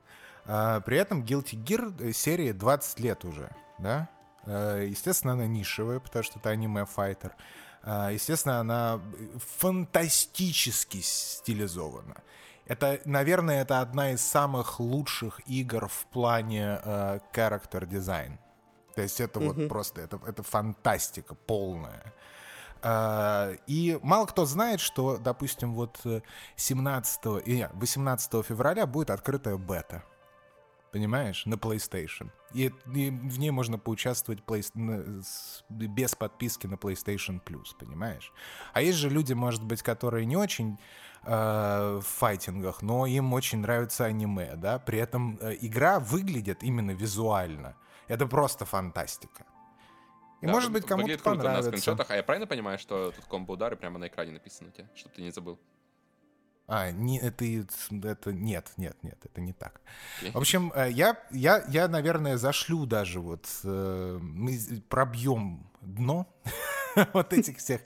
А, при этом Guilty Gear э, серии 20 лет уже, да? Э, Естественно, она нишевая, потому что это аниме-файтер. А, Естественно, она э, фантастически стилизована. Это, наверное, это одна из самых лучших игр в плане character design. То есть это вот просто, это, это фантастика полная. А, И мало кто знает, что, допустим, вот э, 17, и нет, 18 февраля будет открытая бета. Понимаешь? На PlayStation. И, и в ней можно поучаствовать плей- на- с- без подписки на PlayStation Plus, понимаешь? А есть же люди, может быть, которые не очень э, в файтингах, но им очень нравится аниме, да? При этом э, игра выглядит именно визуально. Это просто фантастика. И Да, может быть кому-то круто на понравится. скриншотах. А я правильно понимаю, что тут комбо-удары прямо на экране написано у тебя? Чтобы ты не забыл. А, не, это, это нет, нет, нет, это не так. В общем, э, я, я, я, наверное, зашлю даже вот, э, мы пробьем дно вот этих всех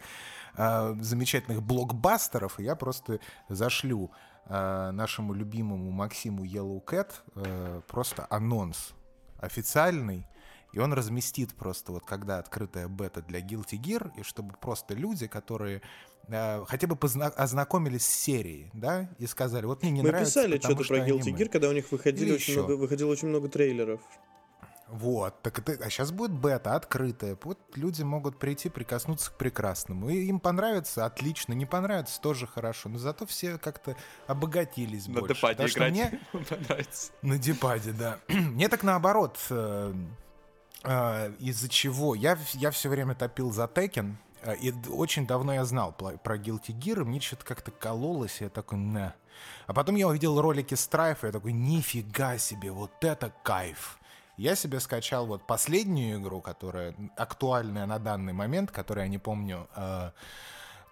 э, замечательных блокбастеров, и я просто зашлю нашему любимому Максиму Yellow Cat просто анонс официальный, и он разместит просто вот когда открытая бета для Guilty Gear, и чтобы просто люди, которые э, хотя бы позна- ознакомились с серией, да, и сказали, вот мне не Мы нравится, писали что-то про что Guilty аниме». Gear, когда у них выходили Или очень ещё. много, выходило очень много трейлеров. Вот, так это, а сейчас будет бета открытая. Вот люди могут прийти, прикоснуться к прекрасному. И им понравится, отлично. Не понравится, тоже хорошо. Но зато все как-то обогатились На больше. депаде Потому что играть. мне Понравится. на депаде, да. Мне так наоборот. Э, из-за чего? Я, я все время топил за Текен А, и очень давно я знал про Guilty Gear, и мне что-то как-то кололось, и я такой, не. А потом я увидел ролики Strife, и я такой, нифига себе, вот это кайф. Я себе скачал вот последнюю игру, которая актуальная на данный момент, которая, я не помню, э,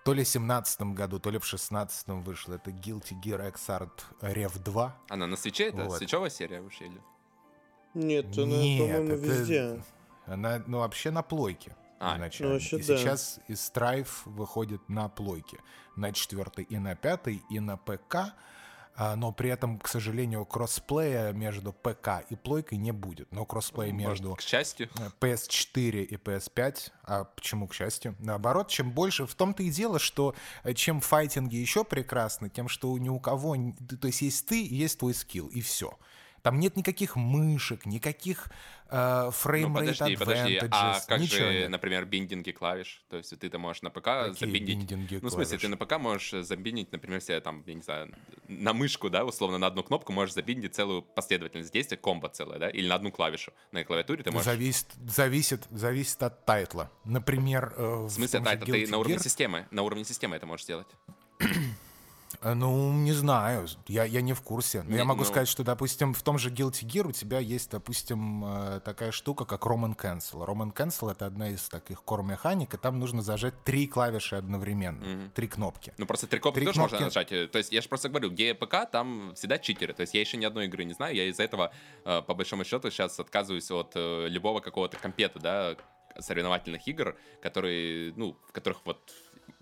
то ли в 17 году, то ли в 16 вышла. Это Guilty Gear Xrd Rev 2. Она на свече? Это вот. свечевая серия вообще? Или? Нет, она, по-моему, это... везде. Она, ну, вообще на плойке. А, ну, вообще, и да. сейчас из Strife выходит на плойке. На четвертой и на пятой, и на ПК. А, но при этом, к сожалению, кроссплея между ПК и плойкой не будет. Но кроссплей Может, между к счастью. PS4 и PS5. А почему к счастью? Наоборот, чем больше... В том-то и дело, что э, чем файтинги еще прекрасны, тем, что ни у кого... То есть есть ты, есть твой скилл, и все. Там нет никаких мышек, никаких э, frame... ну, подожди, подожди, а как же, нет. например, биндинги клавиш? То есть ты-то можешь на ПК Какие забиндить... биндинги Ну, в смысле, ты на ПК можешь забиндить, например, себе там, я не знаю, на мышку, да, условно, на одну кнопку можешь забиндить целую последовательность действий, комбо целое, да, или на одну клавишу. На клавиатуре ты можешь... Зависит, зависит, зависит от тайтла. Например... Э, в смысле тайтла? Ты на уровне системы, на уровне системы это можешь сделать. Э, ну, не знаю, я, я не в курсе. Но не, я могу ну... сказать, что, допустим, в том же Guilty Gear у тебя есть, допустим, э, такая штука, как Roman Cancel. Roman Cancel — это одна из таких core-механик, и там нужно зажать три клавиши одновременно, mm-hmm. три кнопки. Ну, просто три кнопки три тоже кнопки... можно нажать. То есть я же просто говорю, где ПК, там всегда читеры. То есть я еще ни одной игры не знаю, я из-за этого, э, по большому счету, сейчас отказываюсь от любого какого-то компета, да, соревновательных игр, которые, ну, в которых вот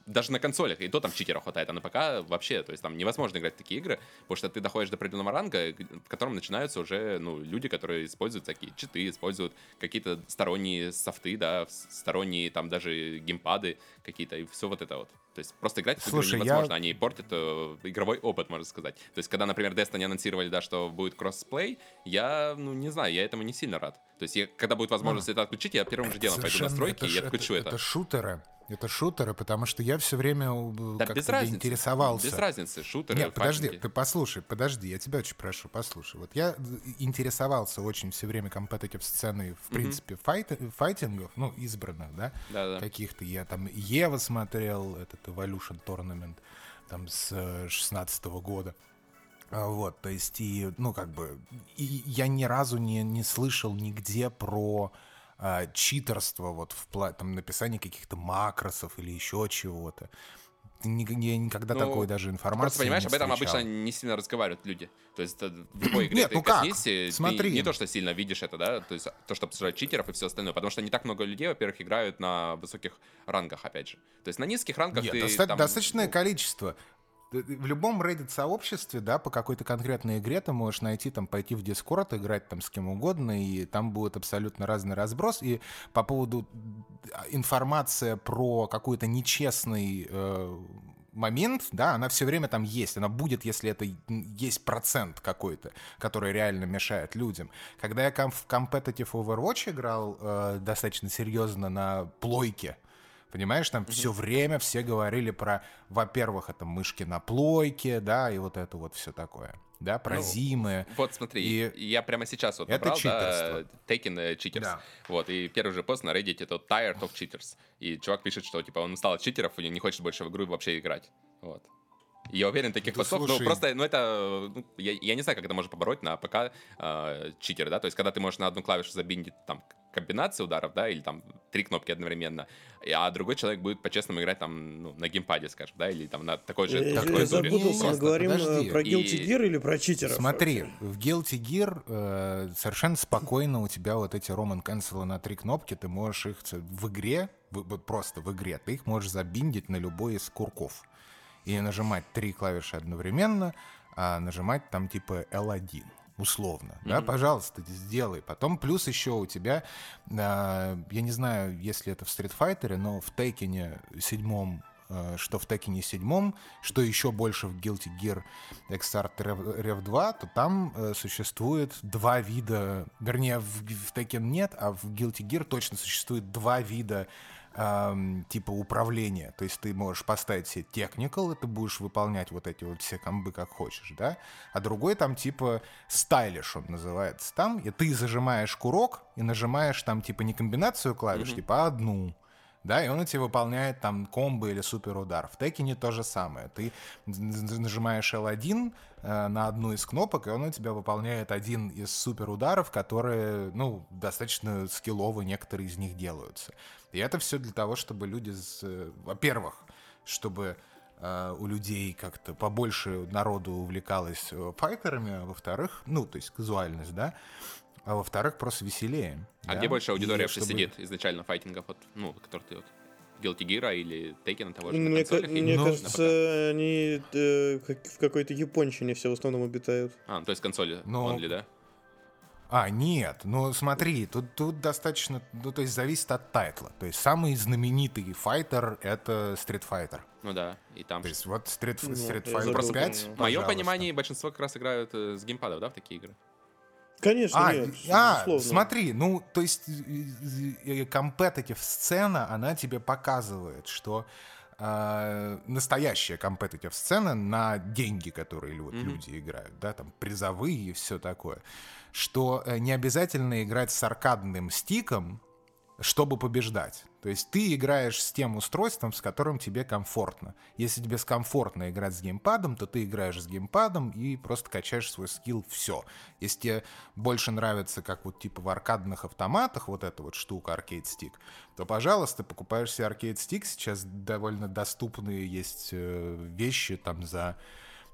даже на консолях, и то там читеров хватает, а на ПК вообще, то есть там невозможно играть в такие игры, потому что ты доходишь до определенного ранга, в котором начинаются уже, ну, люди, которые используют такие читы, используют какие-то сторонние софты, да, сторонние там даже геймпады какие-то, и все вот это вот. То есть просто играть в Слушай, игры невозможно, я... они портят э, игровой опыт, можно сказать. То есть когда, например, Destiny анонсировали, да, что будет кроссплей, я, ну, не знаю, я этому не сильно рад. То есть я, когда будет возможность а, это отключить, я первым же делом пойду на настройки и отключу это. Это шутеры, это шутеры, потому что я все время э, да, как-то разницы, интересовался. Без разницы, шутеры. Нет, подожди, ты послушай, подожди, я тебя очень прошу, послушай. Вот я интересовался очень все время компетитив сценой, в принципе, файт, файтингов, ну, избранных, да, да, да. каких-то. Я там Ева смотрел, этот Evolution Tournament, там с 16 -го года. А, вот, то есть, и, ну, как бы, и я ни разу не, не слышал нигде про а, читерство вот в там, написания каких-то макросов или еще чего-то. Я никогда ну, такой даже информации Просто понимаешь, не об этом обычно не сильно разговаривают люди. То есть в любой игре Нет, ты ну коснись, Смотри. Ты не то, что сильно видишь это, да, то есть то, что обсуждают читеров и все остальное, потому что не так много людей, во-первых, играют на высоких рангах, опять же. То есть на низких рангах Нет, ты... Доста- там, достаточное ну, количество в любом Reddit-сообществе, да, по какой-то конкретной игре ты можешь найти, там, пойти в Discord, играть там с кем угодно, и там будет абсолютно разный разброс. И по поводу а, информация про какой-то нечестный э, момент, да, она все время там есть. Она будет, если это есть процент какой-то, который реально мешает людям. Когда я в Competitive Overwatch играл э, достаточно серьезно на плойке, Понимаешь, там mm-hmm. все время все говорили про, во-первых, это мышки на плойке, да, и вот это вот все такое. Да, про ну, зимы. Вот смотри, и я прямо сейчас вот это набрал, да, Taken uh, Cheaters. Да. Вот, и первый же пост на Reddit это Tired of Cheaters. И чувак пишет, что типа он устал от читеров и не хочет больше в игру вообще играть. Вот. Я уверен, таких да постов, ну, слушай... ну просто, ну это, ну, я, я не знаю, как это можно побороть на ПК э, читер, да, то есть когда ты можешь на одну клавишу забиндить там комбинации ударов, да, или там три кнопки одновременно, а другой человек будет по-честному играть там ну, на геймпаде, скажем, да, или там на такой же я, такой я запутался, мы говорим э, подожди. про Guilty Gear или про читеров? Смотри, в Guilty Gear э, совершенно спокойно у тебя вот эти Roman Cancel на три кнопки, ты можешь их в игре, вот просто в игре, ты их можешь забиндить на любой из курков и нажимать три клавиши одновременно, а нажимать там типа L1 условно, mm-hmm. да, пожалуйста, сделай. Потом плюс еще у тебя, э, я не знаю, если это в Street Fighter, но в Тейкене седьмом э, что в Текине седьмом, что еще больше в Guilty Gear Xrd Rev 2, то там э, существует два вида, вернее, в, в Tekken нет, а в Guilty Gear точно существует два вида эм, типа управления. То есть ты можешь поставить себе technical, и ты будешь выполнять вот эти вот все комбы как хочешь, да? А другой там типа stylish он называется там, и ты зажимаешь курок и нажимаешь там типа не комбинацию клавиш, mm-hmm. типа а одну да, и он у тебя выполняет там комбо или супер удар. В Текине то же самое. Ты нажимаешь L1 э, на одну из кнопок, и он у тебя выполняет один из супер ударов, которые, ну, достаточно скиллово некоторые из них делаются. И это все для того, чтобы люди, э, во-первых, чтобы э, у людей как-то побольше народу увлекалось э, файтерами, а во-вторых, ну, то есть казуальность, да, а во-вторых, просто веселее. А да? где больше аудитория чтобы... сидит изначально файтингов, вот, ну, который ты вот Guilty Gear или Tekken того же Мне, на консолях? мне или кажется, они э, в какой-то японщине все в основном обитают. А, ну, то есть консоли Но- only, да? А, нет, ну смотри, тут, тут достаточно, ну то есть зависит от тайтла. То есть самый знаменитый файтер — это Street Fighter. Ну да, и там... То есть вот Street, Street я Fighter забыл, 5, по-моему. В моем пожалуйста. понимании большинство как раз играют э, с геймпадов, да, в такие игры? Конечно, А, нет, а, безусловно. смотри, ну, то есть компетитив сцена, она тебе показывает, что э, настоящая компетитив сцена на деньги, которые лю- Мгм. люди играют, да, там призовые и все такое, что э, не обязательно играть с аркадным стиком, чтобы побеждать. То есть ты играешь с тем устройством, с которым тебе комфортно. Если тебе комфортно играть с геймпадом, то ты играешь с геймпадом и просто качаешь свой скилл, все. Если тебе больше нравится, как вот типа в аркадных автоматах вот эта вот штука, аркейд стик, то, пожалуйста, покупаешь себе аркейд стик. Сейчас довольно доступные есть э, вещи там за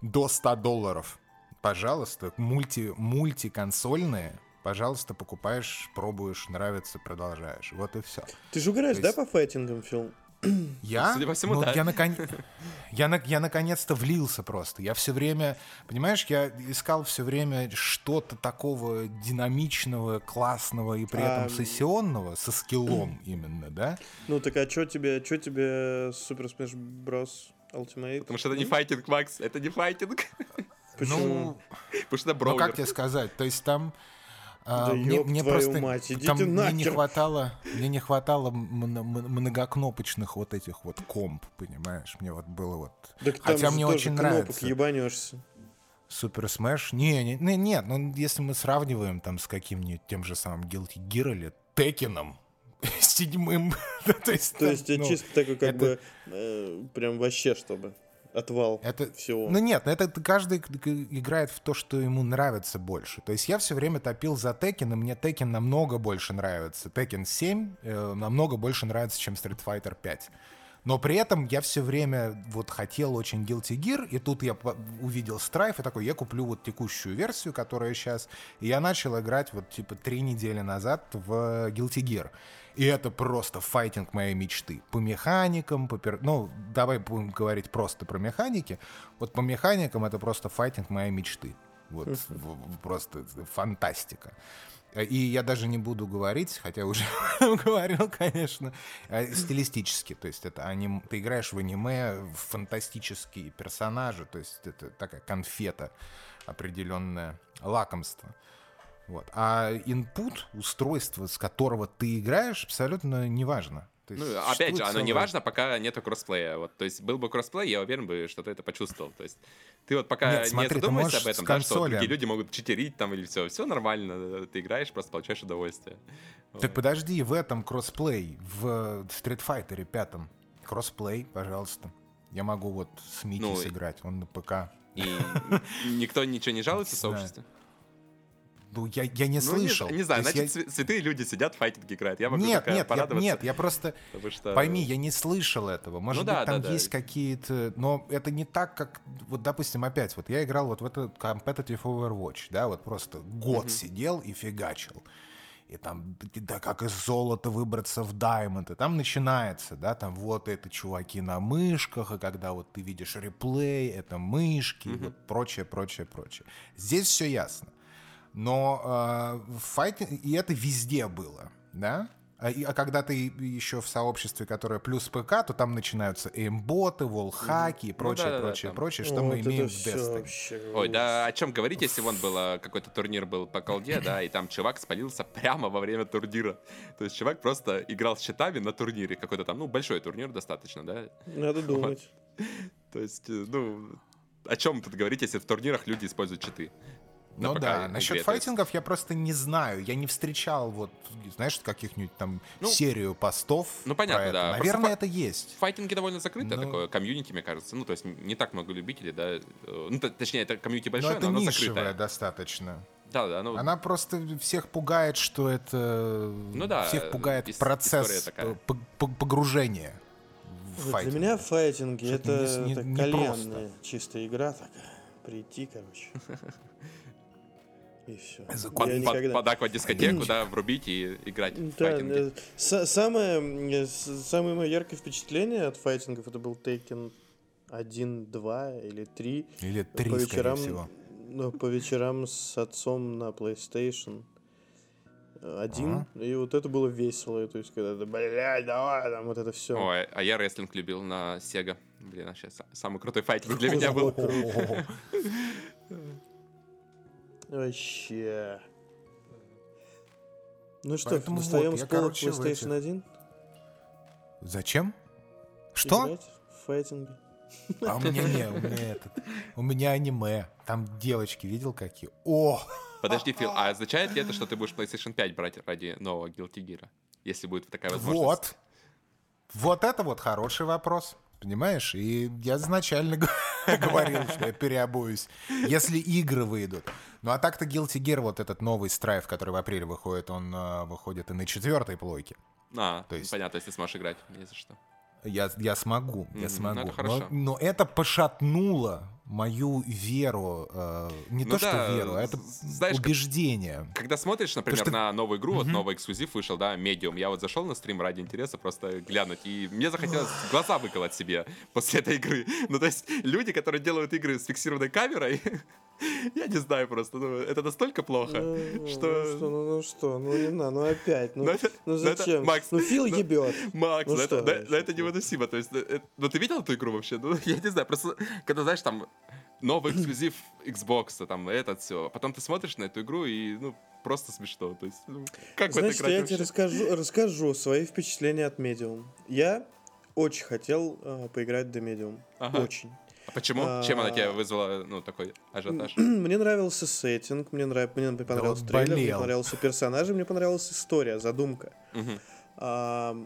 до 100 долларов. Пожалуйста, мульти, мультиконсольные, пожалуйста, покупаешь, пробуешь, нравится, продолжаешь. Вот и все. Ты же играешь, То да, есть- по файтингам, Фил? Я, Судя по всему, ну, да. я, након- я, на- я наконец-то влился просто. Я все время, понимаешь, я искал все время что-то такого динамичного, классного и при этом А, сессионного, со скиллом именно, да? Ну так а что тебе, что тебе Super Smash Bros. Ultimate? Потому что это не файтинг, Макс, это не файтинг. Почему? Ну, Потому что это ну, как тебе сказать? То есть там... а, Да мне, ёб мне твою просто мать, идите там мне не нахер. хватало мне не хватало многокнопочных вот этих вот комп понимаешь мне вот было вот Так хотя мне очень кнопок нравится ебанешься. Супер Smash? Не, не, не, нет, ну если мы сравниваем там с каким-нибудь тем же самым Guilty Gear или Текином, седьмым, то есть, То есть ну, чисто такой как это- бы э, прям вообще чтобы отвал Это, всего. Ну нет, это каждый играет в то, что ему нравится больше. То есть я все время топил за Tekken, и мне Tekken намного больше нравится. Tekken 7 э, намного больше нравится, чем Street Fighter 5. Но при этом я все время вот хотел очень Guilty Gear, и тут я увидел Strife, и такой, я куплю вот текущую версию, которая сейчас, и я начал играть вот типа три недели назад в Guilty Gear. И это просто файтинг моей мечты. По механикам, по пер... ну, давай будем говорить просто про механики. Вот по механикам это просто файтинг моей мечты. Вот в- просто фантастика. И я даже не буду говорить, хотя уже говорил, конечно, э, стилистически. То есть это аним... ты играешь в аниме, в фантастические персонажи, то есть это такая конфета, определенное лакомство. Вот. А input, устройство, с которого ты играешь, абсолютно неважно. То есть Ну, опять же, оно не важно, пока нету кроссплея. Вот, то есть был бы кроссплей, я уверен бы, что ты это почувствовал. То есть ты вот пока Нет, не смотри, ты задумываешься об этом, да, что другие люди могут читерить там или все. Все нормально, ты играешь, просто получаешь удовольствие. Так подожди, в этом кроссплей, в Street Fighter 5 кроссплей, пожалуйста. Я могу вот с Мити Ну, сыграть, он на ПК. И никто ничего не жалуется в Не сообществе? Ну, я, я не Ну, слышал. Не, знаю, То есть значит, св- святые люди сидят, файтинг играют. Я могу Нет, нет, я, порадоваться. нет, я просто... потому что... Пойми, я не слышал этого. Может Ну да, быть, там да, да. есть какие-то... Но это не так, как... Вот, допустим, опять, вот я играл вот в этот Competitive Overwatch, да, вот просто год сидел и фигачил. И там, да как из золота выбраться в Diamond. И там начинается, да, там вот это чуваки на мышках, и когда вот ты видишь реплей, это мышки, и вот прочее, прочее, прочее. Здесь все ясно. Но э, в файте- и это везде было, да? А, и- а когда ты еще в сообществе, которое плюс ПК, то там начинаются эймботы, волхаки и прочее, Ну да-да-да, прочее, там. прочее, что Вот мы имеем в Destiny. вообще Ой, да о чем говорить, если вон было какой-то турнир был по колде, да, и там чувак спалился прямо во время турнира. То есть чувак просто играл с щитами на турнире, какой-то там, ну, большой турнир достаточно, да. Надо думать. То есть, э, ну, о чем тут говорить, если в турнирах люди используют читы? Ну да, насчет файтингов я просто не знаю. Я не встречал вот, знаешь, каких-нибудь там Ну, серию постов. ну, понятно, про это. да. Просто Наверное, фа- это есть. Файтинги довольно закрытое Ну. такое комьюнити, мне кажется. Ну, то есть не так много любителей, да. Ну, точнее, это комьюнити Но большое, но, это оно нишевая закрытое. достаточно. Да, да, ну, Она просто всех пугает, что это... Ну да, Всех пугает процесс погружения в Вот файтинг. для меня файтинги Что-то это, не- это не коленная просто. чистая игра такая. Прийти, короче. И все. Под, Я под- никогда... под аквадискотеку, да, врубить и играть в Да, файтинги. э, са- самое, э, самое мое яркое впечатление от файтингов это был Taken 1, 2 или 3. Или три, по скорее вечерам, всего. Ну, по вечерам с отцом на PlayStation один. И вот это было весело. То есть, когда ты, блядь, давай, там вот это все. Ой, а я рестлинг любил на Sega. Блин, сейчас самый крутой файтинг для меня был. Вообще. Ну что, Поэтому вот, достаем я, с пола PlayStation этих- 1? Зачем? Что? Играть в? А у меня не, у меня этот, у меня аниме. Там девочки, видел какие? О, Подожди, Фил, а означает ли это, что ты будешь PlayStation 5 брать ради нового Guilty Gear? Если будет такая возможность. вот. Вот это вот хороший вопрос. Понимаешь? И я изначально говорил, что я переобуюсь, если игры выйдут. Ну а так-то Guilty Gear, вот этот новый страйф, который в апреле выходит, он э, выходит и на четвертой плойке. А, То есть- понятно, если сможешь играть, не за что. Я, я смогу, Мгм, я ну, смогу. это но, но это пошатнуло мою веру, э, не Ну то что да, веру, а это знаешь, как- убеждение. Когда смотришь, например, что- на новую игру, вот новый эксклюзив вышел, да, Medium, я вот зашел на стрим ради интереса просто глянуть, и мне захотелось глаза выколоть себе после этой игры. Ну, то есть люди, которые делают игры с фиксированной камерой, я не знаю просто, ну, это настолько плохо, Ну, что... ну, ну, ну что, ну не надо, ну опять, ну, Ну, это- ну ну, это- зачем? Макс, ну Фил ну, ебет. Макс, Ну ну, это, что да- ну, это невыносимо. То есть, э, э, ну ты видел эту игру вообще? Ну, я не знаю, просто когда, знаешь, там новый эксклюзив Xbox, там этот все, потом ты смотришь на эту игру и, ну, просто смешно. То есть, ну, как в Значит, играть я вообще? тебе расскажу, расскажу свои впечатления от Medium. Я очень хотел э, поиграть в The Medium. Ага. Очень. А почему? Чем она А, тебя вызвала, ну, такой ажиотаж? Мне нравился сеттинг, мне, нрав... мне понравился он трейлер, мне понравился персонажи, мне понравилась история, задумка. Мгм, А,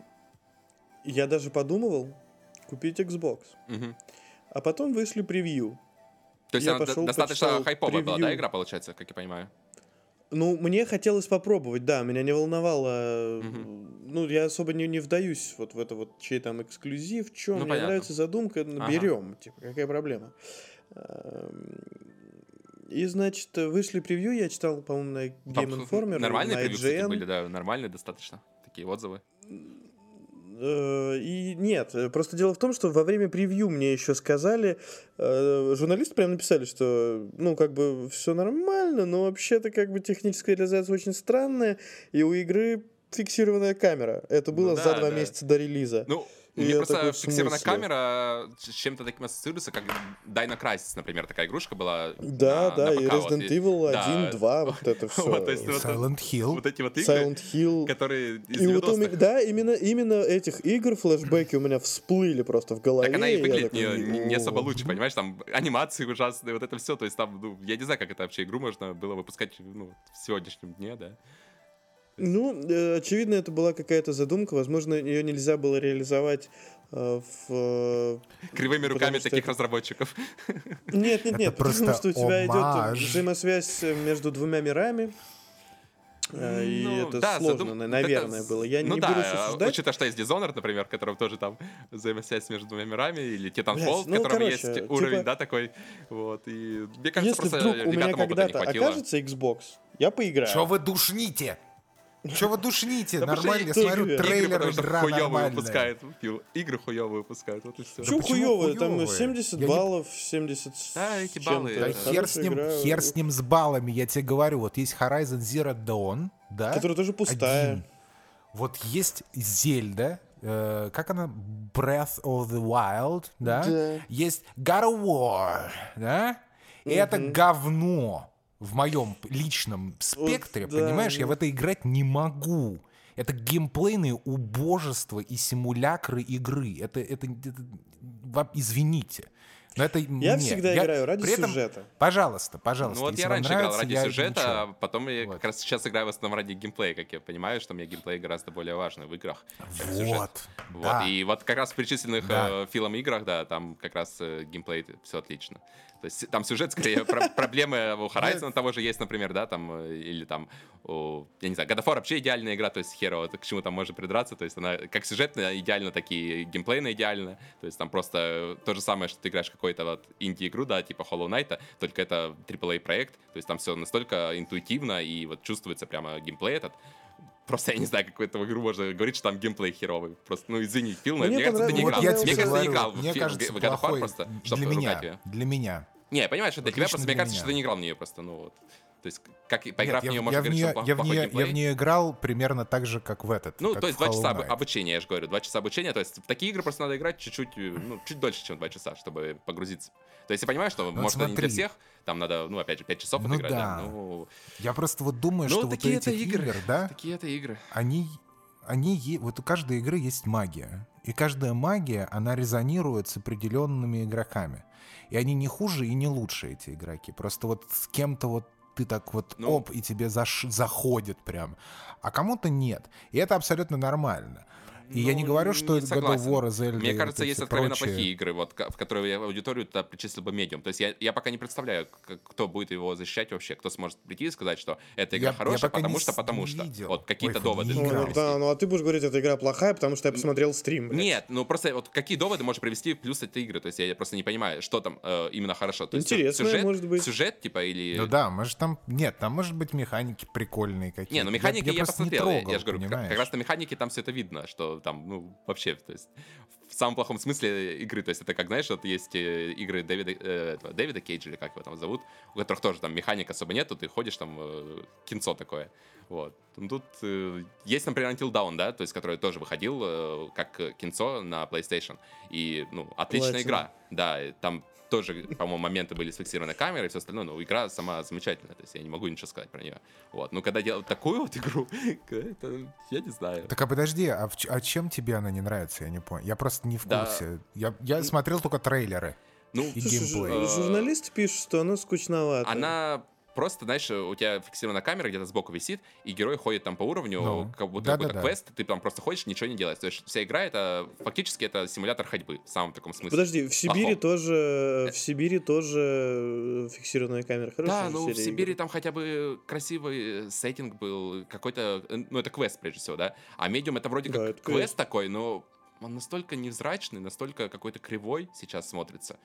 я даже подумывал купить Xbox. мгм. А потом вышли превью. То есть Я она пошел, достаточно почитал хайповая была, да, превью. игра, получается, как я понимаю? Ну, мне хотелось попробовать, да, меня не волновало. Мгм. Ну, я особо не, не вдаюсь вот в это вот, чей там эксклюзив, что, Ну, мне понятно. нравится задумка, ну, Ага. берем, типа, какая проблема. Эм, И, значит, вышли превью, я читал, по-моему, на Game Informer, Нормальные на превью, кстати, IGN. были, да, нормальные достаточно. Такие отзывы. Э, И нет, э, просто дело в том, что во время превью мне еще сказали, э, журналисты прям написали, что, ну, как бы все нормально, но вообще-то как бы техническая реализация очень странная, и у игры фиксированная камера. Это было Ну за да, два да. месяца до релиза. Ну, мне я просто фиксированная смысле? камера с чем-то таким ассоциируется, как Dino Crisis, например, такая игрушка была. Да, на- да, на и ПК, вот, Resident и- Evil да. 1, 2, вот это все. Вот, то есть вот- Silent Hill. Вот эти вот игры, Silent Hill. которые из И вот у 90-х. меня, да, именно, именно этих игр флешбеки у меня всплыли просто в голове. Так она и я выглядит такой, не, не- особо лучше, понимаешь? Там анимации ужасные, вот это все. То есть там, ну, я не знаю, как это вообще игру можно было выпускать ну, в сегодняшнем дне, да. Ну, э, очевидно, это была какая-то задумка. Возможно, ее нельзя было реализовать э, в... э, Кривыми Потому руками что таких это- разработчиков. Нет, нет, Это нет, потому просто что у тебя идет омаж. взаимосвязь э, между двумя мирами. э, И Ну, это да, сложно, задум- наверное, это- было. Я ну не да, буду рассуждать. учитывая, что есть Dishonored, например, в котором тоже там взаимосвязь между двумя мирами, или Titanfall, Блядь, в ну, котором короче, есть уровень, типа, да, такой. Вот, и мне кажется, Если просто вдруг у меня ребятам опыта не когда-то окажется Xbox, я поиграю. Что вы душните? Что вы душните? Да Нормально, я игры- смотрю, игры, Игры, трейлер, что игра хуёвые. Фил. Игры хуёвые выпускают, вот и все. Чё почему хуёвое? Там хуёвые? 70 Я баллов, 70 с Да, эти баллы, Да это- хер с ним, игра, хер с ним с баллами, я тебе говорю. Вот есть Horizon Zero Dawn, да? Которая тоже пустая. Один. Вот есть Зельда, э, как она? Breath of the Wild, да? Да. Есть God of War, да? И это говно в моем личном спектре, да, понимаешь? Я ну. в это играть не могу. Это геймплейные убожества и симулякры игры. Это, это, это- извините. Но это Я не, всегда играю ради при этом- сюжета. Пожалуйста, пожалуйста. Ну вот если я вам раньше играл нравится, ради я сюжета, ничего. а потом я Вот. как раз сейчас играю в основном ради геймплея, как я понимаю, что мне геймплей гораздо более важный в играх. сюжет. Вот, Вот, да. и вот как раз в перечисленных Да. э, Филом играх, да, там как раз э, геймплей все отлично. То есть там сюжет скорее про- проблемы у Horizon того же есть, например, да, там, э, или там, у, я не знаю, God of War вообще идеальная игра, то есть вот к чему там можно придраться, то есть она как сюжетно идеально, так и геймплейно идеально, то есть там просто то же самое, что ты играешь в какой-то вот инди-игру, да, типа Hollow Knight, только это AAA проект, то есть там все настолько интуитивно и вот чувствуется прямо геймплей этот, Просто я не знаю, какую то игру можно говорить, что там геймплей херовый. Просто, ну, извини, Фил, но Мне мне кажется, ты не играл. я Мне кажется, ты не играл в мне Фи- кажется, в God просто, для меня, для меня. Не, понимаешь, это для тебя просто, мне кажется, меня. что ты не играл в нее просто, ну вот. То есть, как поиграв Нет, в нее, я, можно я в говорить, нее, что я, в нее, я геймплей. в нее играл примерно так же, как в этот. Ну, то есть в два часа об- обучения, я же говорю, два часа обучения, то есть в такие игры просто надо играть чуть-чуть, э, ну, чуть дольше, чем два часа, чтобы погрузиться. То есть я понимаю, что, может, это не для смотри. всех, там надо, ну, опять же, пять часов Ну отыграть, да, да. ну, Я просто вот думаю, ну, что вот такие этих это игры, игр, да, такие это игры. они, они, вот у каждой игры есть магия. И каждая магия, она резонирует с определенными игроками. И они не хуже и не лучше, эти игроки. Просто вот с кем-то вот ты так вот Ну. оп, и тебе заш- заходит прям. А кому-то нет. И это абсолютно нормально. И я не Ну, говорю, что не God of согласен. War, Zelda Мне кажется, есть откровенно прочие- плохие игры, вот, в которые я аудиторию туда причислил бы медиум. То есть я, я пока не представляю, кто будет его защищать вообще, кто сможет прийти и сказать, что эта игра Я- я хорошая, не потому что, потому что. видел. Вот какие-то Ой, доводы. Ну, ну, да, ну а ты будешь говорить, эта игра плохая, потому что я посмотрел стрим. блядь. Нет, ну просто вот какие доводы можешь привести в плюс этой игры? То есть я просто не понимаю, что там э, именно хорошо. То есть Интересное, сюжет, может быть. сюжет, типа, или... Ну да, может там... Нет, там может быть механики прикольные какие-то. Не, ну Я- механики я, просто не посмотрел. я- трогал, я же говорю, как, как раз на механике там все это видно, что там, ну, вообще, то есть в самом плохом смысле игры. То есть это как, знаешь, вот есть э, игры Дэвида, э, этого, Дэвида Кейджа, или как его там зовут, у которых тоже там механик особо нету, ты ходишь там, э, кинцо такое. Вот. Ну, Тут э, есть, например, Until Dawn, да, то есть который тоже выходил э, как кинцо на PlayStation. И, ну, отличная Platinum. игра. Да, там тоже, по-моему, моменты были с фиксированной камерой и все остальное, но игра сама замечательная, то есть я не могу ничего сказать про нее. Вот. Но когда делают такую вот игру, это, я не знаю. Так а подожди, а, в а чем тебе она не нравится? Я не понял. Я просто не в Да. курсе. Я, я смотрел только трейлеры. Ну, И Слушай, геймплей. Э, журналисты пишут, что она скучновата. она просто, знаешь, у тебя фиксированная камера где-то сбоку висит, и герой ходит там по уровню, Ну, как будто да-да-да. какой-то квест, ты там просто ходишь, ничего не делаешь. То есть вся игра это фактически это симулятор ходьбы в самом таком смысле. Подожди, в Сибири Плохом. тоже, в Сибири тоже э, фиксированная камера. Хорошая Да, ну в Сибири игр. там хотя бы красивый сеттинг был, какой-то, э, ну это квест прежде всего, да. А медиум это вроде Да, как это квест квест. такой, но он настолько невзрачный, настолько какой-то кривой сейчас смотрится.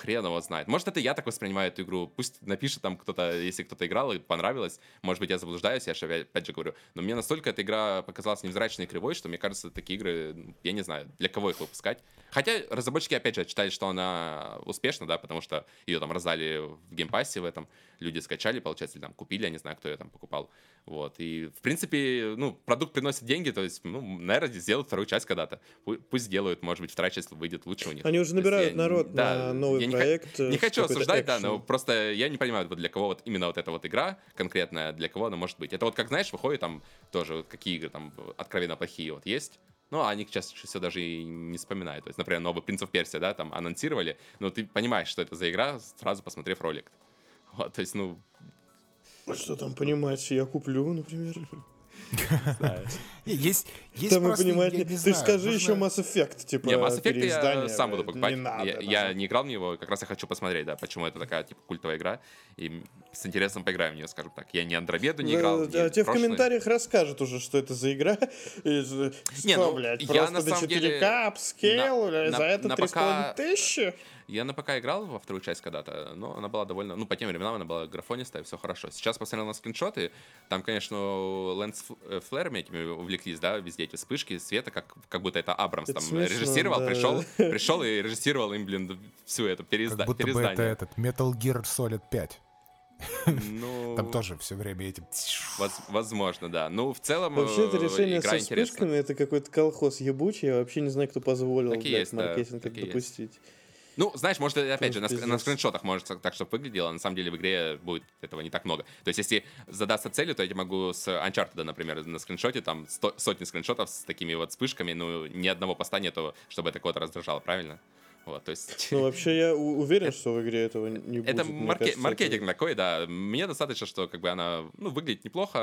Хрен его знает. Может, это я так воспринимаю эту игру. Пусть напишет там кто-то, если кто-то играл и понравилось. Может быть, я заблуждаюсь, я же опять же говорю. Но мне настолько эта игра показалась невзрачной и кривой, что мне кажется, такие игры, ну, я не знаю, для кого их выпускать. Хотя разработчики, опять же, считали, что она успешна, да, потому что ее там раздали в Game Pass е в этом. Люди скачали, получается, или там купили, я не знаю, кто ее там покупал. Вот. И, в принципе, ну, продукт приносит деньги, то есть, ну, наверное, сделают вторую часть когда-то. Пу- Пусть сделают, может быть, вторая часть выйдет лучше у них. Они уже есть набирают я- народ да, на новый я не проект. э, Не хочу осуждать, да, но просто я не понимаю, вот для кого вот именно вот эта вот игра конкретная, для кого она может быть. Это вот как, знаешь, выходит там тоже, вот какие игры там откровенно плохие вот есть, ну, а они сейчас все даже и не вспоминают. То есть, например, новый Принц of Персия, да, там анонсировали, но ты понимаешь, что это за игра, сразу посмотрев ролик. Вот, то есть, ну, А Что там понимать, я куплю, например. Не, Есть, есть Там просто, понимать, я не- не ты знаю, скажи нужно- еще Mass Effect, типа не, Mass Effect я сам буду покупать. Не надо, я, я не играл в него, как раз я хочу посмотреть, да, почему это такая, типа, культовая игра, и с интересом поиграю в нее, скажем так. Я ни Андромеду не играл, Да, тебе в комментариях расскажут уже, что это за игра. И Не, что, ну, блядь, я просто на до самом 4К, деле апскейл, на- бля, на- за это на 3,5 ПК тысячи? Я на ПК играл во вторую часть когда-то, но она была довольно, ну, по тем временам она была графонистая, все хорошо. Сейчас посмотрел на скриншоты, там, конечно, лэнс-флэрами этими увлеклись, да, везде эти вспышки света, как, как будто это Абрамс Это там смешно, режиссировал, да. пришел, пришел и режиссировал им, блин, всю эту переизда- Как будто бы это переиздание. этот Metal Gear Solid 5. Ну, Там тоже все время этим... воз- возможно, да. Ну, в целом, Вообще, это э, решение игра со вспышками, это какой-то колхоз ебучий, я вообще не знаю, кто позволил, Так блядь, есть, да, маркетинг так это и есть. Ну, знаешь, может, опять же, на, на скриншотах может так, чтобы выглядело, а на самом деле в игре будет этого не так много. То есть, если задаться целью, то я могу с Uncharted, например, на скриншоте, там сто- сотни скриншотов с такими вот вспышками, ну, ни одного поста нету, чтобы это кого-то раздражало, правильно? Вот, то есть... Ну, вообще, я уверен, что в игре этого не будет. Это Мне марке- кажется, маркетинг это- такой, да. Мне достаточно, что как бы она ну, выглядит неплохо,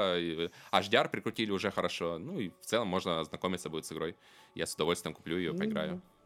HDR прикрутили уже хорошо. Ну и в целом можно ознакомиться будет с игрой. Я с удовольствием куплю ее, поиграю. Э,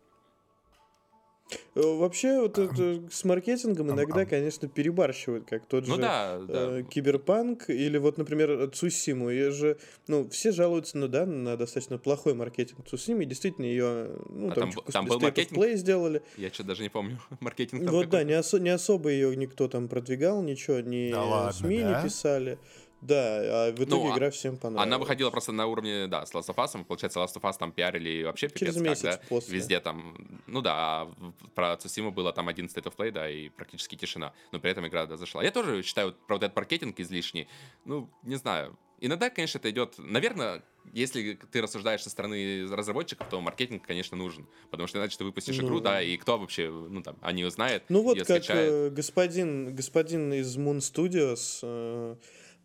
Вообще, вот это с маркетингом иногда, конечно, перебарщивают, как тот Ну же да, да. э, Киберпанк или вот, например, Цусиму. Ее же, ну, все жалуются, ну да, на достаточно плохой маркетинг Цусимы. Действительно, ее, ну, А там, там там был маркетинг? Play сделали. Я что-то даже не помню. Маркетинг там Вот да, не, осо- не особо ее никто там продвигал, ничего, ни Да ладно, СМИ да? не писали. Да, а в итоге Ну, а- игра всем понравилась. Она выходила просто на уровне, да, с Last of Us. Получается, Last of Us там пиарили вообще Через пипец как, месяц да? после. Везде там, ну да, а про Цусиму было там один State of Play, да, и практически тишина. Но при этом игра, да, зашла. Я тоже считаю про вот этот маркетинг излишний. Ну, не знаю. Иногда, конечно, это идет... Наверное, если ты рассуждаешь со стороны разработчиков, то маркетинг, конечно, нужен. Потому что иначе ты выпустишь Ну. игру, да, и кто вообще, ну там, они узнают, Ну вот как э, господин, господин из Moon Studios э,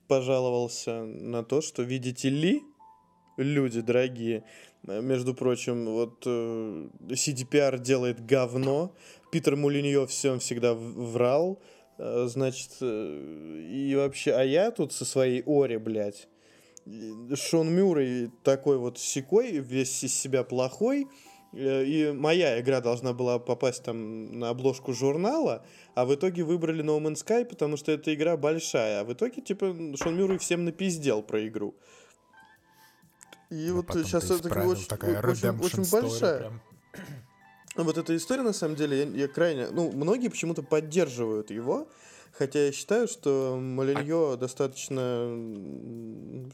пожаловался на то, что, видите ли, люди дорогие, между прочим, вот э, CDPR делает говно, Питер Мулиньо всем всегда врал, э, значит, э, и вообще, а я тут со своей Ори, блядь, Шон Мюррей такой вот секой, весь из себя плохой, и моя игра должна была попасть там на обложку журнала, а в итоге выбрали No Man's Sky, потому что эта игра большая, а в итоге, типа, Шон Мюррей всем напиздел про игру. И А вот сейчас это очень, такая очень, очень большая. прям. Вот эта история, на самом деле, я, я крайне... Ну, многие почему-то поддерживают его, хотя я считаю, что Малиньо достаточно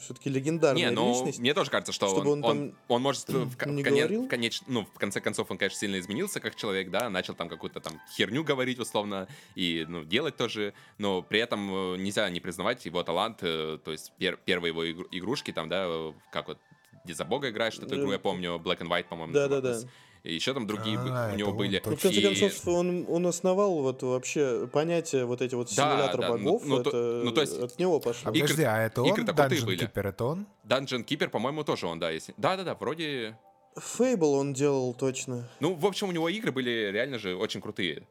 все-таки легендарная Не, ну, личность. мне тоже кажется, что он, он он, он может в, не в коне- говорил? в конеч- ну, в конце концов, он, конечно, сильно изменился как человек, да, начал там какую-то там херню говорить, условно, и, ну, делать тоже, но при этом э, нельзя не признавать его талант, э, то есть пер- первые его игру- игрушки там, да, э, как вот, где за бога играешь, что-то игру, я помню, Black and White, по-моему, Да-да-да. называлась. И еще там другие А, у него были. Ну, в конце И- концов, он, он основал вот вообще понятие вот эти вот Да, симулятор да, ну- богов. ну, то- это ну, то есть- от него пошло. А подожди, а это он? Dungeon были. Keeper, это он? Dungeon Keeper, по-моему, тоже он, да, если... Да-да-да, вроде... Фейбл он делал точно. Ну, в общем, у него игры были реально же очень крутые.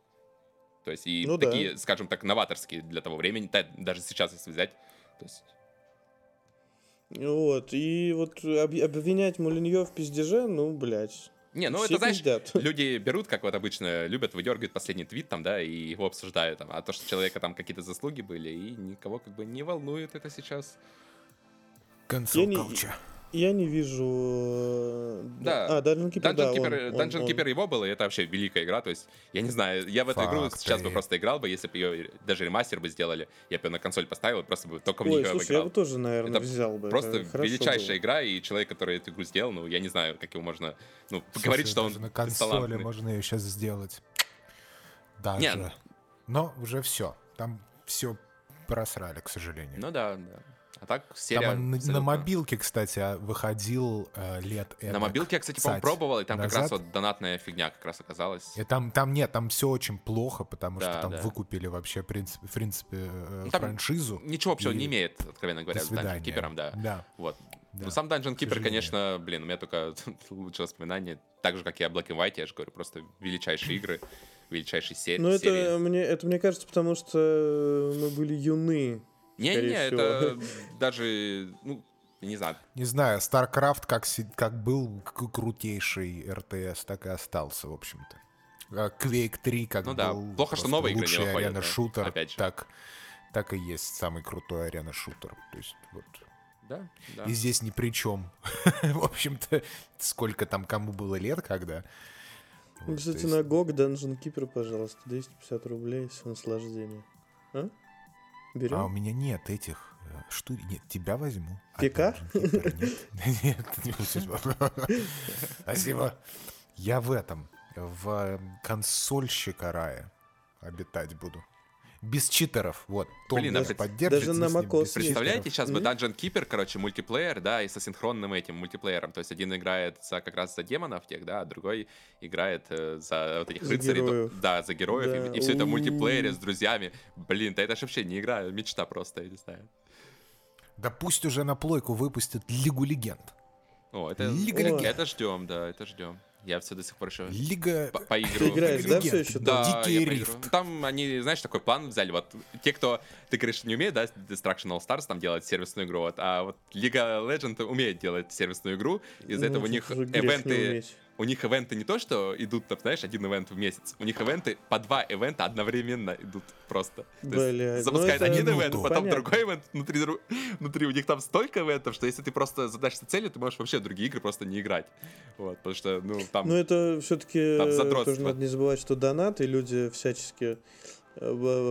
То есть и Ну да. такие, скажем так, новаторские для того времени, да, даже сейчас, если взять. То есть, Вот, и вот об- обвинять Мулиньо в пиздеже, ну, блядь. Не, ну все это, знаешь, пиздят. люди берут, как вот обычно, любят, выдергивают последний твит там, да, и его обсуждают там. А то, что у человека там какие-то заслуги были, и никого как бы не волнует это сейчас. Консоль Я не- Culture. Я не вижу... э, Да. А, Dungeon Keeper, Dungeon да, Keeper, он- Dungeon он- Keeper его было, и это вообще великая игра. То есть, я не знаю, я в эту игру Факты. сейчас бы просто играл бы, если бы ее даже ремастер бы сделали, я бы ее на консоль поставил, и просто бы только в нее слушай, я играл. бы тоже, наверное, Это взял бы. Просто величайшая было. игра, и человек, который эту игру сделал, ну, я не знаю, как его можно, ну, Слушай, говорить, что он на консоли бесталантный. можно ее сейчас сделать. Даже. Не. Но уже все. Там все просрали, к сожалению. Ну да, да. А так Там серия... он на, на абсолютно- мобилке, кстати, а, выходил э, лет На эдак мобилке я, кстати, по-моему, 20 пробовал, и там как раз назад. вот донатная фигня как раз оказалась. И там, там нет, там все очень плохо, потому Да, что там да. выкупили вообще, в принципе, в принципе э, Ну, там франшизу. Ничего общего И не имеет, откровенно говоря, с Dungeon. Keeper'ом, да. Да. Вот. Да, Ну, сам Dungeon Keeper, конечно, блин, у меня только лучшее воспоминание. Так же, как и о Black and White, я же говорю, просто величайшие игры, величайшие се- Ну, серии. это мне, это мне кажется, потому что мы были юны. Не-не, это даже, ну, не знаю, Не знаю, StarCraft как, как был крутейший РТС, так и остался, в общем-то. А Quake 3 как Ну да, был плохо, что новые игры не лучший да, арена-шутер, опять же. так, так и есть самый крутой арена-шутер. То есть вот. да, да. И здесь ни при чем. в общем-то, сколько там кому было лет, когда. Вот, Кстати, есть- на GOG Dungeon Keeper, пожалуйста, 250 рублей с наслаждением. А? Берем? А у меня нет этих э, штук. Нет, тебя возьму. А Keeper нет. Нет, не спасибо. Спасибо. Я в этом, в э, консольщика рая обитать буду. Без читеров, вот. Том Блин, а пред- поддержит, даже на с macOS. Представляете, сейчас бы Мгм. Dungeon Keeper, короче, мультиплеер, да, и со синхронным этим мультиплеером. То есть один играет за, как раз за демонов тех, да, а другой играет э, за вот этих За рыцарей. то- героев. Да, за героев. Да. И, все это в мультиплеере с друзьями. Блин, да это ж вообще не игра, мечта просто, я не знаю. Да пусть уже на плойку выпустят Лигу Легенд. О, это, Лига Легенд. это ждем, да, это ждем. Я все до сих пор еще Лига... по- поигрываю. Ты играешь, да, все еще? Да, Дикий рифт. Там они, знаешь, такой план взяли. Вот те, кто, ты говоришь, не умеет, да, Destruction All Stars там делать сервисную игру, вот, а вот Лига Legend умеет делать сервисную игру. Из-за Ну, этого у них ивенты, уметь. У них ивенты не то, что идут, там, знаешь, один ивент в месяц. У них ивенты по два ивента одновременно идут просто. То есть Блядь, ну один минуту. ивент, потом Понятно. другой ивент внутри, внутри у них там столько ивентов, что если ты просто задашься целью, ты можешь вообще другие игры просто не играть. Вот, потому что, ну, там... Ну, это все-таки Там задротство. тоже надо не забывать, что донаты люди всячески э,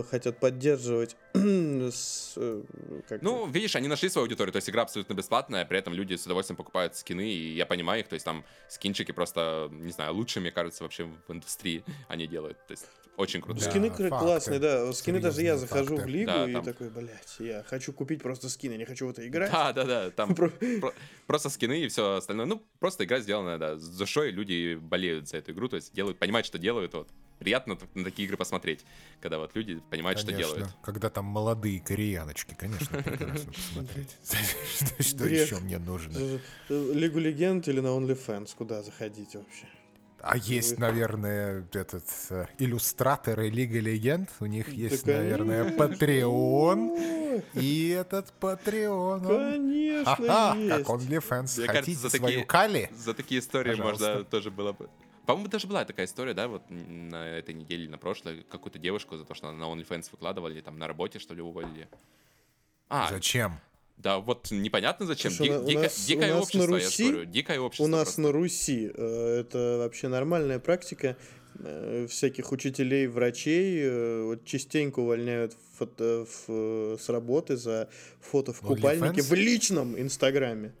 хотят поддерживать. с, э, как Ну, видишь, они нашли свою аудиторию, то есть игра абсолютно бесплатная, при этом люди с удовольствием покупают скины, и я понимаю их, то есть там скинчики просто, не знаю, лучшие, мне кажется, вообще в индустрии они делают, то есть очень круто. Да, Скины факты. классные, да. Скины даже я захожу факты. в лигу Да, и там- такой, блядь, я хочу купить просто скины, не хочу в это играть. Да, да, да, там Про- про- просто скины и все остальное. Ну, просто игра сделана, да, с душой, люди болеют за эту игру, то есть делают, понимают, что делают, вот. Приятно на такие игры посмотреть, когда вот люди понимают, что Конечно, делают. когда там молодые кореяночки, конечно, прекрасно посмотреть. Что- Что еще мне нужно? Э, э, Лигу Легенд или на OnlyFans, куда заходить вообще? А есть, наверное, этот э, иллюстраторы Лига Легенд. У них есть, Да, наверное. Patreon. И этот Patreon. он- Конечно, Ага, есть. как OnlyFans. Мне Хотите кажется, за свою такие- Кали? За такие истории Пожалуйста. можно тоже было бы. По-моему, даже была такая история, да, вот на этой неделе, или на прошлой, какую-то девушку за то, что она на OnlyFans выкладывали, там на работе, что ли, уволили. А, Зачем? да, вот непонятно зачем. Слушай, Ди- у нас- дико- у нас- дикое у нас на общество, я Руси- говорю, дикое общество. У нас просто. на Руси э, это вообще нормальная практика. Э, Всяких учителей, врачей э, вот частенько увольняют фото- в- с работы за фото в OnlyFans? купальнике в личном инстаграме.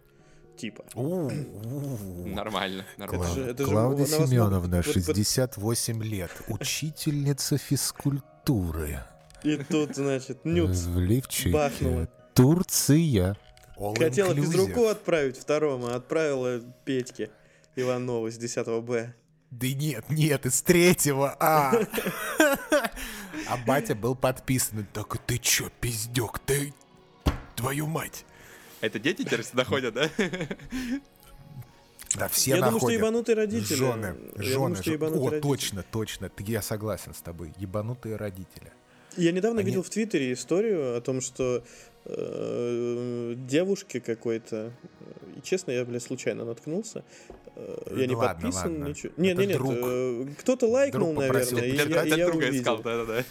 Типа. Нормально, нормально. Клавдия Семеновна, могут- вот- вот- 68 лет, учительница физкультуры. И тут, значит, нюц. В лифчике. бахнула. Турция. All Хотела inclusive. физруку отправить второму, а отправила Петьке Иванову с 10 Б. Да нет, нет, из третьего А. А батя был подписан. Так ты чё, пиздёк, ты... Твою мать. Это дети теперь сюда ходят, да? Да все Я думаю, что находят. ебанутые родители. Жены, Я думаю, жены, что ебанутые О, родители. точно, точно. Ты- Я согласен с тобой. Ебанутые родители. Я недавно Они- видел в Твиттере историю о том, что э, девушке какой-то, э, и честно, я, блядь, случайно наткнулся. э, я не ладно, подписан, ладно. ничего. Нет, Это нет, нет. э, Кто-то лайкнул, Друг попросил наверное, и почитать. я, Для я друга увидел. искал, да-да-да.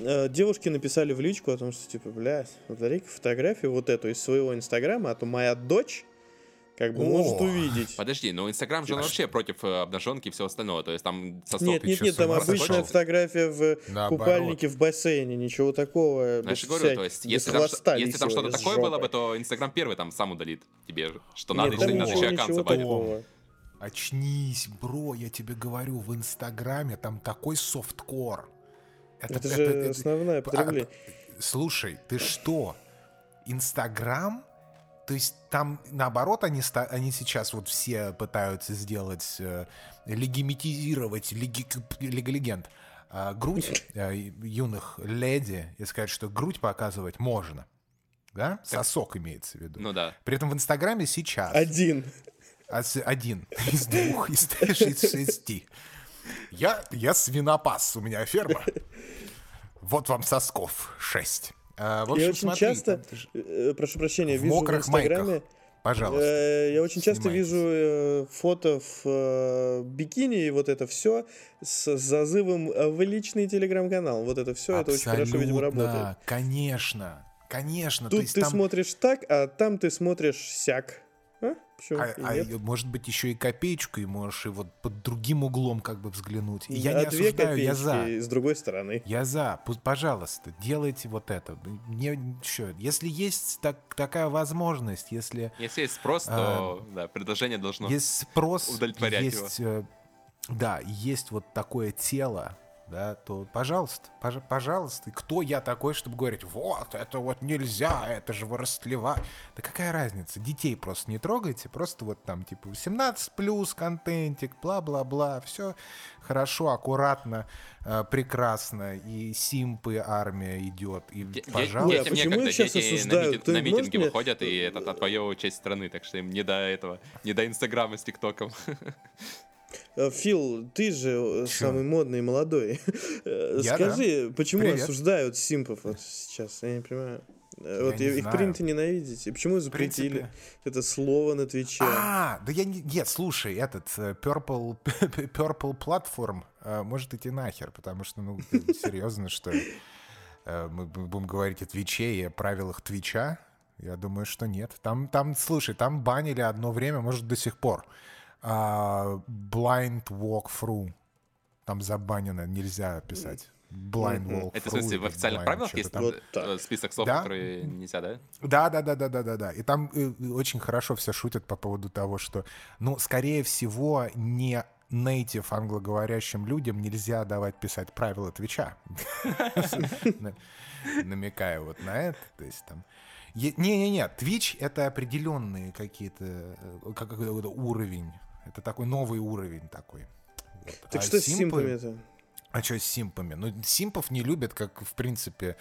Э, Девушки написали в личку о том, что типа, блядь, удали-ка фотографию вот эту из своего инстаграма, а то моя дочь как бы О, может увидеть. Подожди, но Инстаграм же он вообще против э, обнаженки и всего остального. То есть там сосок Нет, нет, нет, там обычная фотография в Наоборот. купальнике в бассейне, ничего такого. Знаешь, я говорю, всяких- то есть, если там, если там что-то такое было бы, то Инстаграм первый там сам удалит тебе, что Нет, надо, там если надо еще аккаунт забанить. Очнись, бро, я тебе говорю, в Инстаграме там такой софткор. Это же основное потребление. а, слушай, ты что? Инстаграм? То есть там, наоборот, они, ста- они сейчас вот все пытаются сделать, э, легимитизировать леги, Лига Легенд. А, грудь э, юных леди и сказать, что грудь показывать можно. Да? Сосок имеется в виду. Ну да. При этом в Инстаграме сейчас... Один. А Один из двух, из, из шести. Я, я свинопас, у меня ферма. Вот вам сосков шесть. А, в общем, я очень смотри, часто, там ты э, прошу прощения, в вижу в мокрых Инстаграме... майках. Пожалуйста. э, я очень часто снимайтесь. вижу э, фото в э, бикини и вот это все с зазывом э, в личный телеграм-канал. Вот это все, это очень хорошо, видимо, работает. Конечно, конечно. то Тут есть ты там, смотришь так, а там ты смотришь сяк. А? А, а нет? может быть, еще и копеечку, и можешь и вот под другим углом как бы взглянуть. И я а не две осуждаю, я за. с другой стороны. Я за. Пожалуйста, делайте вот это. Мне что, если есть так, такая возможность, если Если есть спрос, то да, предложение должно... есть спрос, удовлетворять есть, э, да, есть вот такое тело, да, то пожалуйста, пож, пожалуйста. Кто я такой, чтобы говорить, вот, это вот нельзя, это же вы растлевать. Да какая разница? Детей просто не трогайте, просто вот там типа 18 плюс контентик, бла-бла-бла, все хорошо, аккуратно, э, прекрасно, и симпы армия идет, и Де- пожалуйста. Детям почему некогда, щас дети на, осуждают? митинг- Ты на митинги мне- выходят и этот, отвоевывают часть страны, так что им не до этого, не до Инстаграма с ТикТоком. Э, Фил, ты же э, Чё? самый модный и молодой. Э, Я, Скажи, почему Привет. осуждают симпов вот сейчас? Я не понимаю. Э, Вот не их знаю. принято ненавидеть. И почему запретили принципе- это слово на Твиче? А, да я не... Нет, слушай, этот Purple, Purple Platform может идти нахер, потому что, ну, серьезно, что мы будем говорить о Твиче и о правилах Твича? Я думаю, что нет. Там, там, слушай, там банили одно время, может, до сих пор. А, blind walkthrough. Там забанено, нельзя писать. Blind walkthrough. Это в смысле в официальных blind правилах есть там. Вот так. э, список слов, Да? которые нельзя, да? Да, да, да, да, да, да, да. И там э, очень хорошо все шутят по поводу того, что, ну, скорее всего, не нейтив англоговорящим людям нельзя давать писать правила Твича. На- Намекая вот на это. То есть там... Не-не-не, Twitch — это определенные какие-то... э, как- какой-то уровень. Это такой новый уровень такой. Вот. Так А что с симпы- симпами-то? а что с симпами? Ну, симпов не любят, как, в принципе,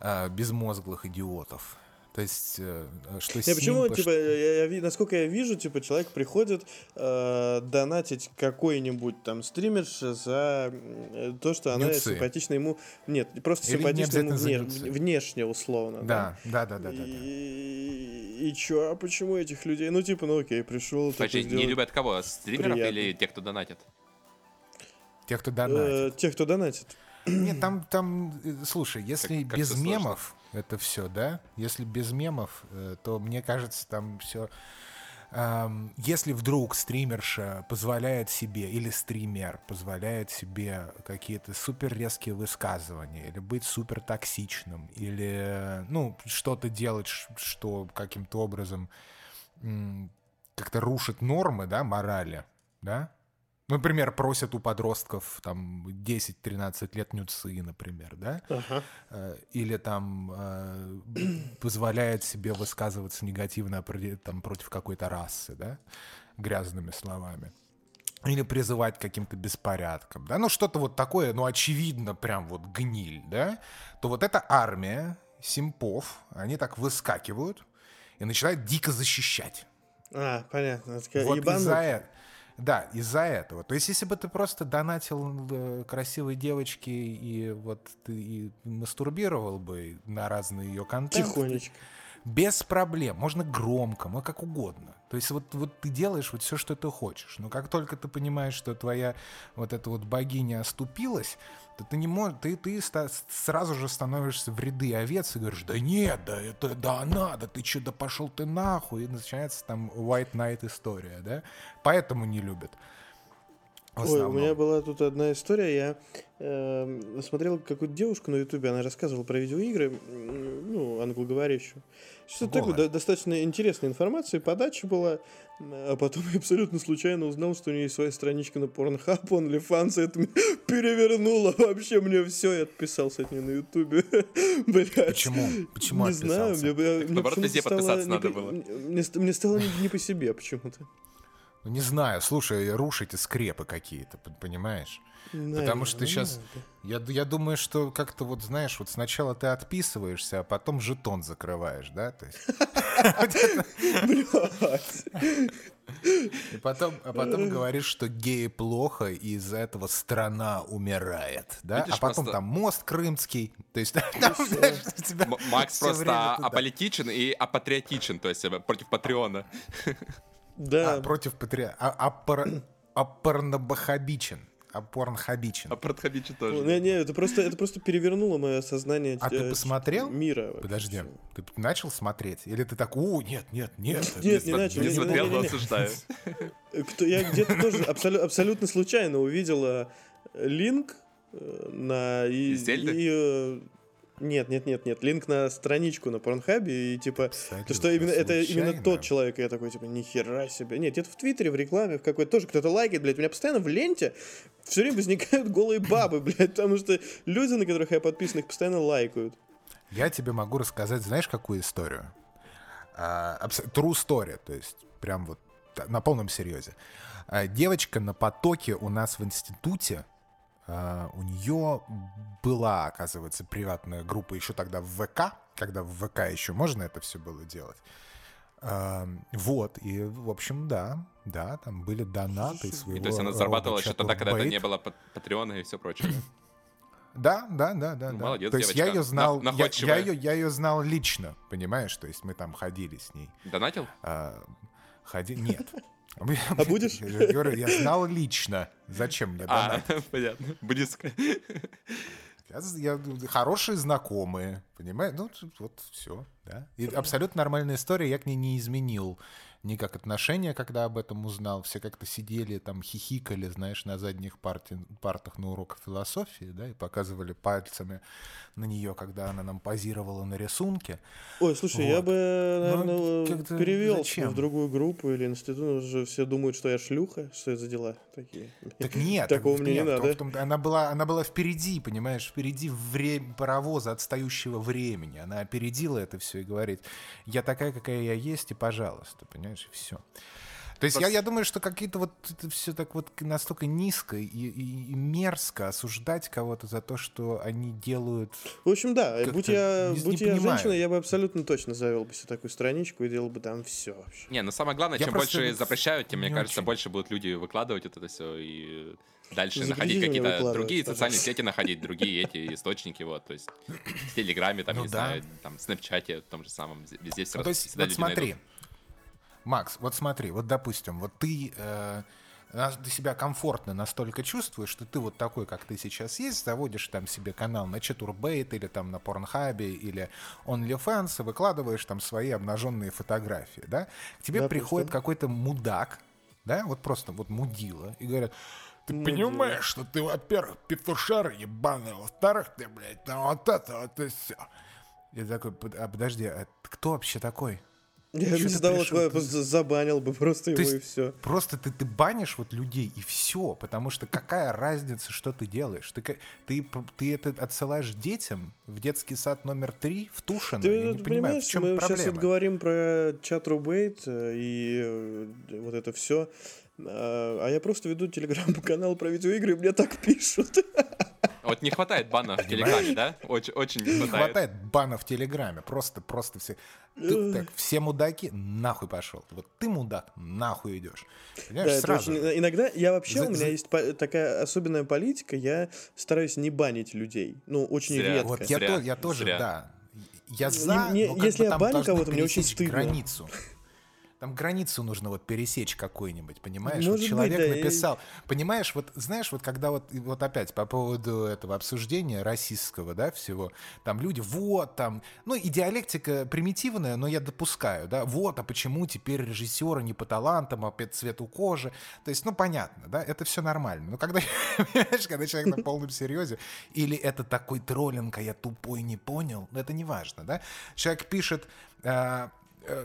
а, безмозглых идиотов. То есть, э, что Не, почему, симпы, типа, я- я насколько я вижу, типа, человек приходит э, донатить какой-нибудь там стримерше за э, то, что она Нюцы. симпатична ему... Нет, просто Или не симпатична ему вне- внешне, условно. Да, да, да, да, да. да. И, и чё, а почему этих людей? Ну, типа, ну окей, пришел. Подожди, не любят кого? Стримеров приятно. или тех, кто донатит? Те, кто донатит. Э, тех, кто донатит. Нет, там, там, э, слушай, если Как- как без сложно. мемов это все, да, если без мемов, э, то мне кажется, там все. если вдруг стримерша позволяет себе, или стример позволяет себе какие-то супер резкие высказывания, или быть супер токсичным, или, э, ну, что-то делать, что каким-то образом как-то рушит нормы, да, морали, да, Например, просят у подростков там 10-13 лет нюцы, например, да? Ага. Э, Или там э, позволяет себе высказываться негативно там, против какой-то расы, да? Грязными словами. Или призывать к каким-то беспорядкам, да? Ну, что-то вот такое, ну, очевидно, прям вот гниль, да? То вот эта армия симпов, они так выскакивают и начинают дико защищать. А, понятно. Вот из-за этого. Да, из-за этого. То есть, если бы ты просто донатил э, красивой девочке и вот ты и мастурбировал бы на разные ее контенты, Тихонечко. без проблем, можно громко, ну как угодно. То есть вот, вот ты делаешь вот все, что ты хочешь. Но как только ты понимаешь, что твоя вот эта вот богиня оступилась, то ты не можешь, ты, ты ста- сразу же становишься в ряды овец и говоришь, да нет, да это, да надо, ты что, да пошел ты нахуй. И начинается там White Knight история, да? Поэтому не любят. Ой, у меня была тут одна история. Я эм, смотрел какую-то девушку на Ютубе, она рассказывала про видеоигры, ну, англоговорящую. Что-то такое, до- достаточно интересная информация, подача была. А потом я абсолютно случайно узнал, что у нее есть своя страничка на Pornhub, OnlyFans, и это перевернуло вообще мне все, я отписался от нее на Ютубе. Блядь. Почему? Почему Не знаю, отписался? мне, мне наоборот, везде подписаться не надо было. Мне, мне стало не, не по себе почему-то. Ну, не знаю, слушай, рушите скрепы какие-то, понимаешь? Потому что Наверное, сейчас, надо. я, я думаю, что как-то вот, знаешь, вот сначала ты отписываешься, а потом жетон закрываешь, да? То есть, Блядь. и потом, а потом говоришь, что геи плохо, и из-за этого страна умирает, да? Видишь, а потом просто- там мост крымский, то есть там, знаешь, у тебя М- Макс просто аполитичен и апатриотичен, то есть э, против Патреона. Да, А, против патриа... А, апор- апорнобахабичен. Апорнхабичен. Апатриотичен Ну, тоже. Не, не, это просто, это просто перевернуло мое сознание А ты э, посмотрел? мира. Подожди, ты начал смотреть? Или ты так, о, нет, нет, нет. Нет, не начал, Не не- смотрел, не- но осуждаю. Э, Кто, я где-то тоже абсолю- абсолютно случайно увидел э, линк э, на... И, Из Зельды? и, э, Нет, нет, нет, нет. Линк на страничку на Порнхабе и типа, Абсолютно то что именно это именно случайно. тот человек, и я такой, типа, нихера себе. Нет, это в Твиттере, в рекламе, в какой-то тоже кто-то лайкает, блядь. У меня постоянно в ленте все время возникают голые бабы, блядь, потому что люди, на которых я подписан, их постоянно лайкают. Я тебе могу рассказать, знаешь, какую историю? А, True story, то есть прям вот на полном серьезе. А, Девочка на потоке у нас в институте, а, у нее была, оказывается, приватная группа еще тогда в ВК, когда в ВК еще можно это все было делать. А, Вот, и, в общем, да, да, там были донаты своего И то есть она зарабатывала еще тогда, когда это не было пат- Патреона и все прочее. да? Да, да, да. Ну, да. молодец, То есть я ее знал, На- я, я ее, я ее знал лично, понимаешь? То есть мы там ходили с ней. Донатил? А, ходи... Нет. А будешь? Я говорю, я знал лично. Зачем мне А, донат? понятно. Близко. Я, я- хорошие знакомые, понимаешь? Ну, вот все, да. И абсолютно нормальная история, я к ней не изменил никак отношения, когда об этом узнал. Все как-то сидели, там, хихикали, знаешь, на задних парте- партах на уроках философии, да, и показывали пальцами на нее, когда она нам позировала на рисунке. Ой, слушай, я Вот. бы, Ну, наверное, как-то перевел зачем? в другую группу или институт. Уже все думают, что я шлюха. Что это за дела такие? Так нет, Такого так мне не надо. она была, она была впереди, понимаешь, впереди вре- паровоза отстающего времени. Она опередила это все и говорит, я такая, какая я есть, и пожалуйста, понимаешь, и все. То есть я, я думаю, что какие-то вот это все так вот настолько низко и, и- и мерзко осуждать кого-то за то, что они делают. В общем, да, будь я, не- будь не я понимаю. женщина, я бы абсолютно точно завел бы себе такую страничку и делал бы там все вообще. Не, ну самое главное, Я чем просто больше запрещают, тем, мне не кажется, очень. больше будут люди выкладывать вот это все и дальше находить какие-то другие пожалуйста. социальные сети, находить другие эти источники, вот, то есть в Телеграме, там, Ну не да. знаю, там, в Снэпчате, в том же самом, везде все Ну, то есть, вот смотри, Макс, вот смотри, вот допустим, вот ты э, ты себя комфортно настолько чувствуешь, что ты вот такой, как ты сейчас есть, заводишь там себе канал на Чатурбейт или там на Порнхабе или OnlyFans и выкладываешь там свои обнаженные фотографии, да? К тебе Допустим. приходит какой-то мудак, да, вот просто вот мудила, и говорят, ты Мудила. понимаешь, что ты, во-первых, петушар ебаный, во-вторых, ты, блядь, там вот это вот и все. Я такой, «Под- а подожди, а кто вообще такой? Я ты задавал Ты- забанил бы просто его и все. Просто ты, ты банишь вот людей и все, потому что какая разница, что ты делаешь? Ты, ты, ты это отсылаешь детям в детский сад номер три в Тушино? Ты Я не понимаю, в чем мы сейчас проблема? вот говорим про чат Рубейт э, и э, вот это все. А я просто веду телеграм-канал про видеоигры, и мне так пишут. Вот не хватает бана в Телеграме, да? Очень, очень не Не хватает. хватает бана в Телеграме, просто, просто все. Ты, так, все мудаки, нахуй пошел. Вот ты мудак, нахуй идешь. Понимаешь, Да, сразу. очень-. Иногда я вообще, За- у меня за- есть по- такая особенная политика, я стараюсь не банить людей. Ну, очень Зря. редко. Вот я, Зря, то- я тоже, зря. да. Я Не- за, не- но как если я баню кого-то, мне очень стыдно. границу. Там границу нужно вот пересечь какую-нибудь, понимаешь? Вот Может быть, человек да, и- написал, понимаешь, вот знаешь, вот когда вот вот опять по поводу этого обсуждения расистского, да, всего, там люди, вот там, ну и диалектика примитивная, но я допускаю, да, вот, а почему теперь режиссеры не по талантам, а по цвету кожи, то есть, ну понятно, да, это все нормально, но когда, понимаешь, когда человек на полном серьезе, или это такой троллинг, а я тупой не понял, ну это не важно, да, человек пишет, а,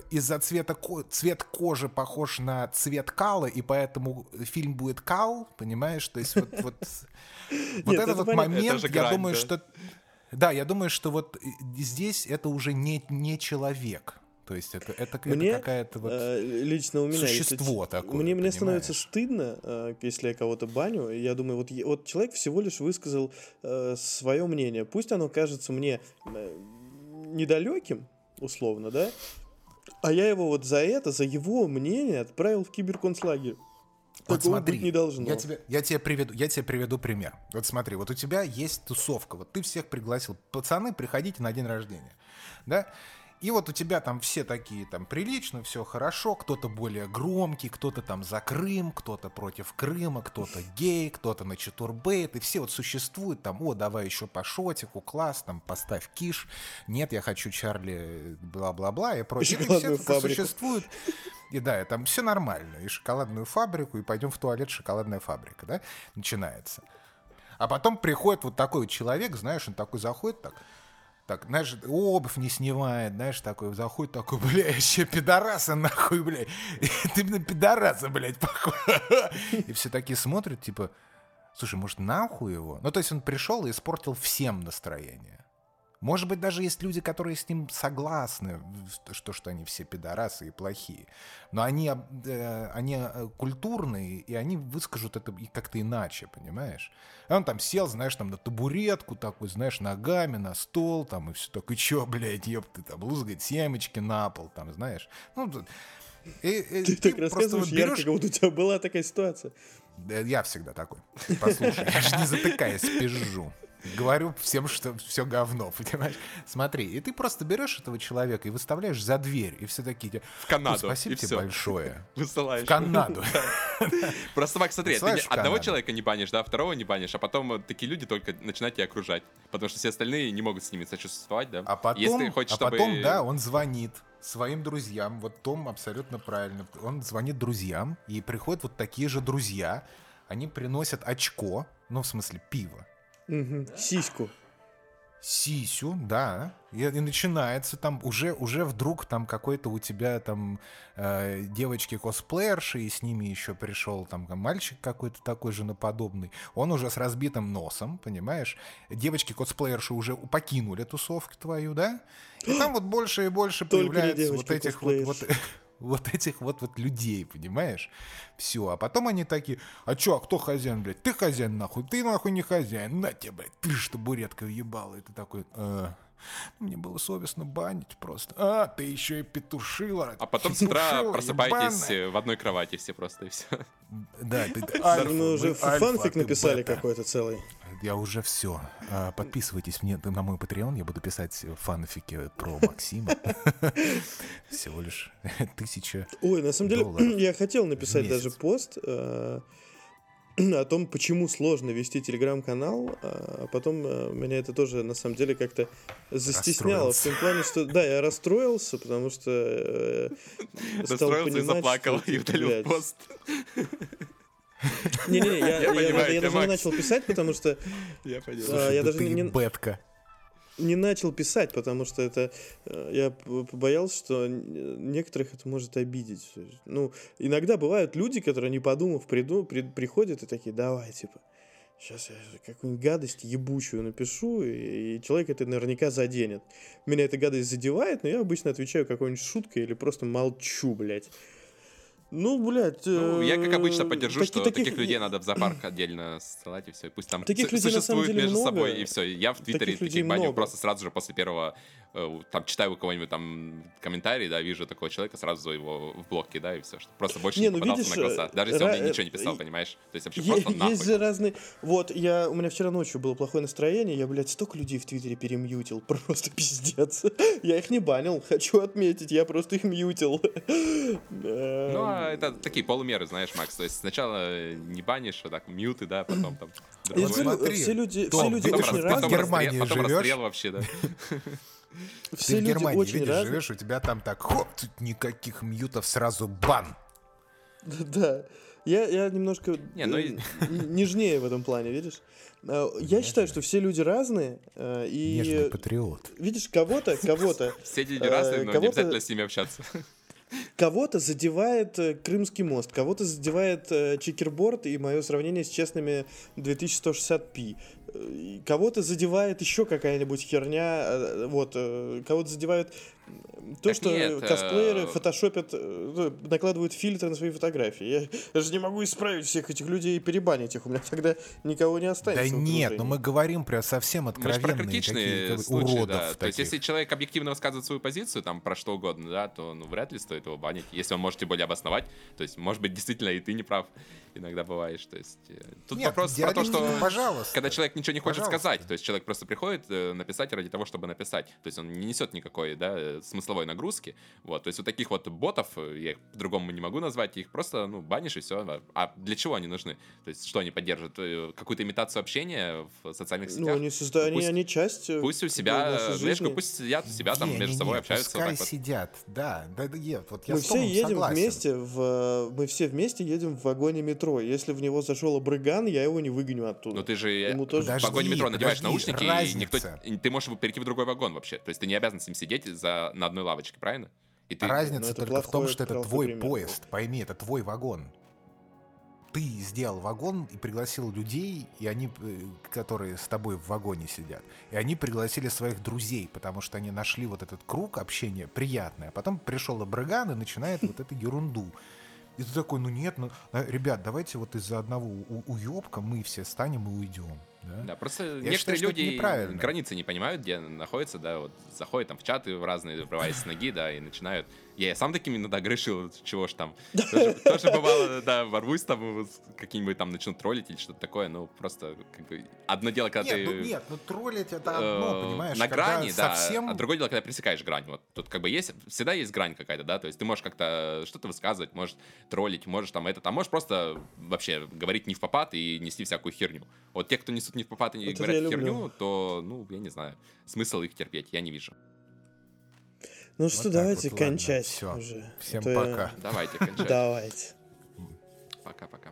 из-за цвета ко- цвет кожи похож на цвет кала, и поэтому фильм будет кал, понимаешь? То есть вот, вот, вот Нет, этот это вот момент, Это я думаю, да. что... Да, я думаю, что вот э, здесь это уже не, не человек. То есть это, это, это Мне какая-то вот... э, лично у меня существо эти- такое, Мне, мне становится стыдно, э, если я кого-то баню. Я думаю, вот, вот человек всего лишь высказал свое мнение. Пусть оно кажется мне э, недалеким, условно, да? А я его вот за это, за его мнение отправил в киберконцлагерь. Вот Такого смотри, быть не должно. Я тебе, я, тебе приведу, я тебе приведу пример. Вот смотри, вот у тебя есть тусовка, вот ты всех пригласил. Пацаны, приходите на день рождения. Да? И вот у тебя там все такие там прилично, все хорошо, кто-то более громкий, кто-то там за Крым, кто-то против Крыма, кто-то гей, кто-то на Чатурбейт, и все вот существуют там, о, давай еще по шотику, класс, там, поставь киш, нет, я хочу Чарли, бла-бла-бла, и прочее. И все это существует. И да, и там все нормально. И шоколадную фабрику, и пойдем в туалет, шоколадная фабрика, да, начинается. А потом приходит вот такой вот человек, знаешь, он такой заходит так, так, знаешь, обувь не снимает, знаешь, такой, заходит такой, бля, еще пидораса нахуй, бля. Ты на пидораса, блядь, похож. И все такие смотрят, типа, слушай, может, нахуй его? Ну, то есть он пришел и испортил всем настроение. Может быть, даже есть люди, которые с ним согласны, что, что они все пидорасы и плохие. Но они, э, они э, культурные, и они выскажут это как-то иначе, понимаешь? И он там сел, знаешь, там на табуретку такой, знаешь, ногами на стол, там, и все такое, чё, блядь, ёпты, там, лузгает семечки на пол, там, знаешь. Ну, и, и, ты, ты так рассказываешь вот берешь... ярко, как будто у тебя была такая ситуация. Я всегда такой. Послушай, я же не затыкаясь пизжу. Говорю всем, что все говно, понимаешь? Смотри, и ты просто берешь этого человека и выставляешь за дверь, и все такие... В Канаду. Спасибо тебе большое. Высылаешь. В Канаду. Просто, Макс, смотри, ты одного человека не банишь, да, второго не банишь, а потом такие люди только начинают тебя окружать. Потому что все остальные не могут с ними сочувствовать, да? А потом, а потом да, он звонит своим друзьям. Вот Том абсолютно правильно. Он звонит друзьям, и приходят вот такие же друзья. Они приносят очко, ну, в смысле, пиво Угу. Сиську. Сисю, да. И, и начинается там уже, уже вдруг там какой-то у тебя там э, девочки косплеерши, и с ними еще пришел там мальчик какой-то такой же наподобный. Он уже с разбитым носом, понимаешь? Девочки косплеерши уже покинули тусовку твою, да? И там вот больше и больше появляется вот этих вот, вот вот этих вот, вот людей, понимаешь? Все, а потом они такие, а чё, а кто хозяин, блядь? Ты хозяин, нахуй, ты нахуй не хозяин, на тебе, блядь, ты что буретка въебала, и ты такой, э, мне было совестно банить просто. А, ты еще и петушила. А потом с утра просыпаетесь ебаная. в одной кровати все просто и все. Да, ты альфа, Мы уже фанфик написали какой-то целый. Я уже все. А, подписывайтесь мне на мой Patreon, я буду писать фанфики про Максима. Всего лишь тысяча Ой, на самом деле, я хотел написать даже пост э, о том, почему сложно вести телеграм-канал, а потом э, меня это тоже на самом деле как-то застесняло в том плане, что да, я расстроился, потому что э, стал понимать, и заплакал что, и удалил пост. Не-не-не, я, я, я, я даже не начал писать, потому что... Я понял. А, я даже не... Бетка не начал писать, потому что это э, я побоялся, что некоторых это может обидеть. Ну, иногда бывают люди, которые, не подумав, приду, при, приходят и такие, давай, типа, сейчас я какую-нибудь гадость ебучую напишу, и, и человек это наверняка заденет. Меня эта гадость задевает, но я обычно отвечаю какой-нибудь шуткой или просто молчу, блядь. Ну, блядь. Ну, я, как обычно, поддержу, таки, что таких, таких людей надо в зоопарк отдельно ссылать, и все. Пусть там таких людей, существуют между много. собой, и все. Я в Твиттере таких, таких баню просто сразу же после первого, э, там, читаю у кого-нибудь там комментарий, да, вижу такого человека, сразу его в блок кидаю, и все. Что просто больше не, не ну, попадался видишь, на глаза. Даже если он мне ничего не писал, понимаешь? То есть вообще просто нахуй. Есть же разные... Вот, я... У меня вчера ночью было плохое настроение, я, блядь, столько людей в Твиттере перемьютил. Просто пиздец. Я их не банил, хочу отметить, я просто их мьютил. Ну, а это такие пол полумеры, знаешь, Макс. То есть сначала не банишь, а так мьюты, да, потом там... Смотри, все люди, все люди очень разные. В Германии потом живешь? расстрел вообще, да. Все Ты в Германии, очень видишь, разные. живешь, у тебя там так, хоп, тут никаких мьютов, сразу бан. Да. Я, я немножко не, ну... нежнее в этом плане, видишь? А, я Нежный. считаю, что все люди разные. А, и... Нежный патриот. Видишь, кого-то, кого-то... Все люди разные, но не обязательно с ними общаться. Кого-то задевает э, Крымский мост, кого-то задевает э, чекерборд и мое сравнение с честными 2160p. Э, кого-то задевает еще какая-нибудь херня, вот, кого-то задевает то, так что нет, косплееры э... фотошопят, э, ну, накладывают фильтры на свои фотографии. Я, я же не могу исправить всех этих людей и перебанить их. У меня тогда никого не останется. Да нет, но мы говорим про совсем откровенные критичные случаи, уродов. Да. То есть, если человек объективно высказывает свою позицию, там, про что угодно, да, то ну, вряд ли стоит его банить. Если он может тем более обосновать, то есть, может быть, действительно и ты не прав иногда бываешь. То есть, э, тут Нет, вопрос про то, что пожалуйста, когда человек ничего не хочет пожалуйста. сказать, то есть человек просто приходит написать ради того, чтобы написать. То есть он не несет никакой да, смысловой нагрузки. Вот, то есть вот таких вот ботов, э, я их по-другому не могу назвать, их просто, ну, банишь и все. А для чего они нужны? То есть что они поддерживают? Э, какую-то имитацию общения в социальных Ну, сетях? они создают, Пусть- они, они часть э, Пусть у себя, знаешь, пусть сидят у себя там между Не-не-не, собой общаются. вот Пускай вот. сидят, да, да, да, нет, вот я мы все едем согласен. вместе в, мы все вместе едем в вагоне метро. Если в него зашел абрыган, я его не выгоню оттуда. Ну ты же Ему тоже в вагоне Подожди, метро надеваешь подожди, наушники, и никто, разница. и ты можешь перейти в другой вагон вообще. То есть ты не обязан с ним сидеть за, на одной лавочке, правильно? И ты, Разница Ну, только в том, что это твой пример. поезд. Пойми, это твой вагон. Ты сделал вагон и пригласил людей, и они, э, которые с тобой в вагоне сидят, и они пригласили своих друзей, потому что они нашли вот этот круг общения приятный. А потом пришел Абраган и начинает вот эту ерунду. И ты такой, ну нет, ну, а, ребят, давайте вот из-за одного у- уебка мы все станем и уйдем. Да? Да, просто считаю, некоторые это люди границы не понимают, где находятся, да, вот заходят там в чаты в разные, врываясь с ноги, да, и начинают. Я сам такими иногда грешил, чего ж там. Тоже, тоже бывало, да, ворвусь там, с какие-нибудь там начнут троллить или что-то такое, ну, просто, как бы, одно дело, когда Нет, ты... ну нет, ну троллить это одно, э, понимаешь? на грани, да, совсем... а другое дело, когда пересекаешь грань. Вот тут как бы есть, всегда есть грань какая-то, да, то есть ты можешь как-то что-то высказывать, можешь троллить, можешь там это, а можешь просто вообще говорить не в попад и нести всякую херню. Вот те, кто несут не в попад и Вот говорят херню, люблю. то, ну, я не знаю, смысл их терпеть, я не вижу. Ну что, так давайте вот, кончать всё. уже. Всем А то я- пока. Давайте кончать. Давайте. Пока-пока.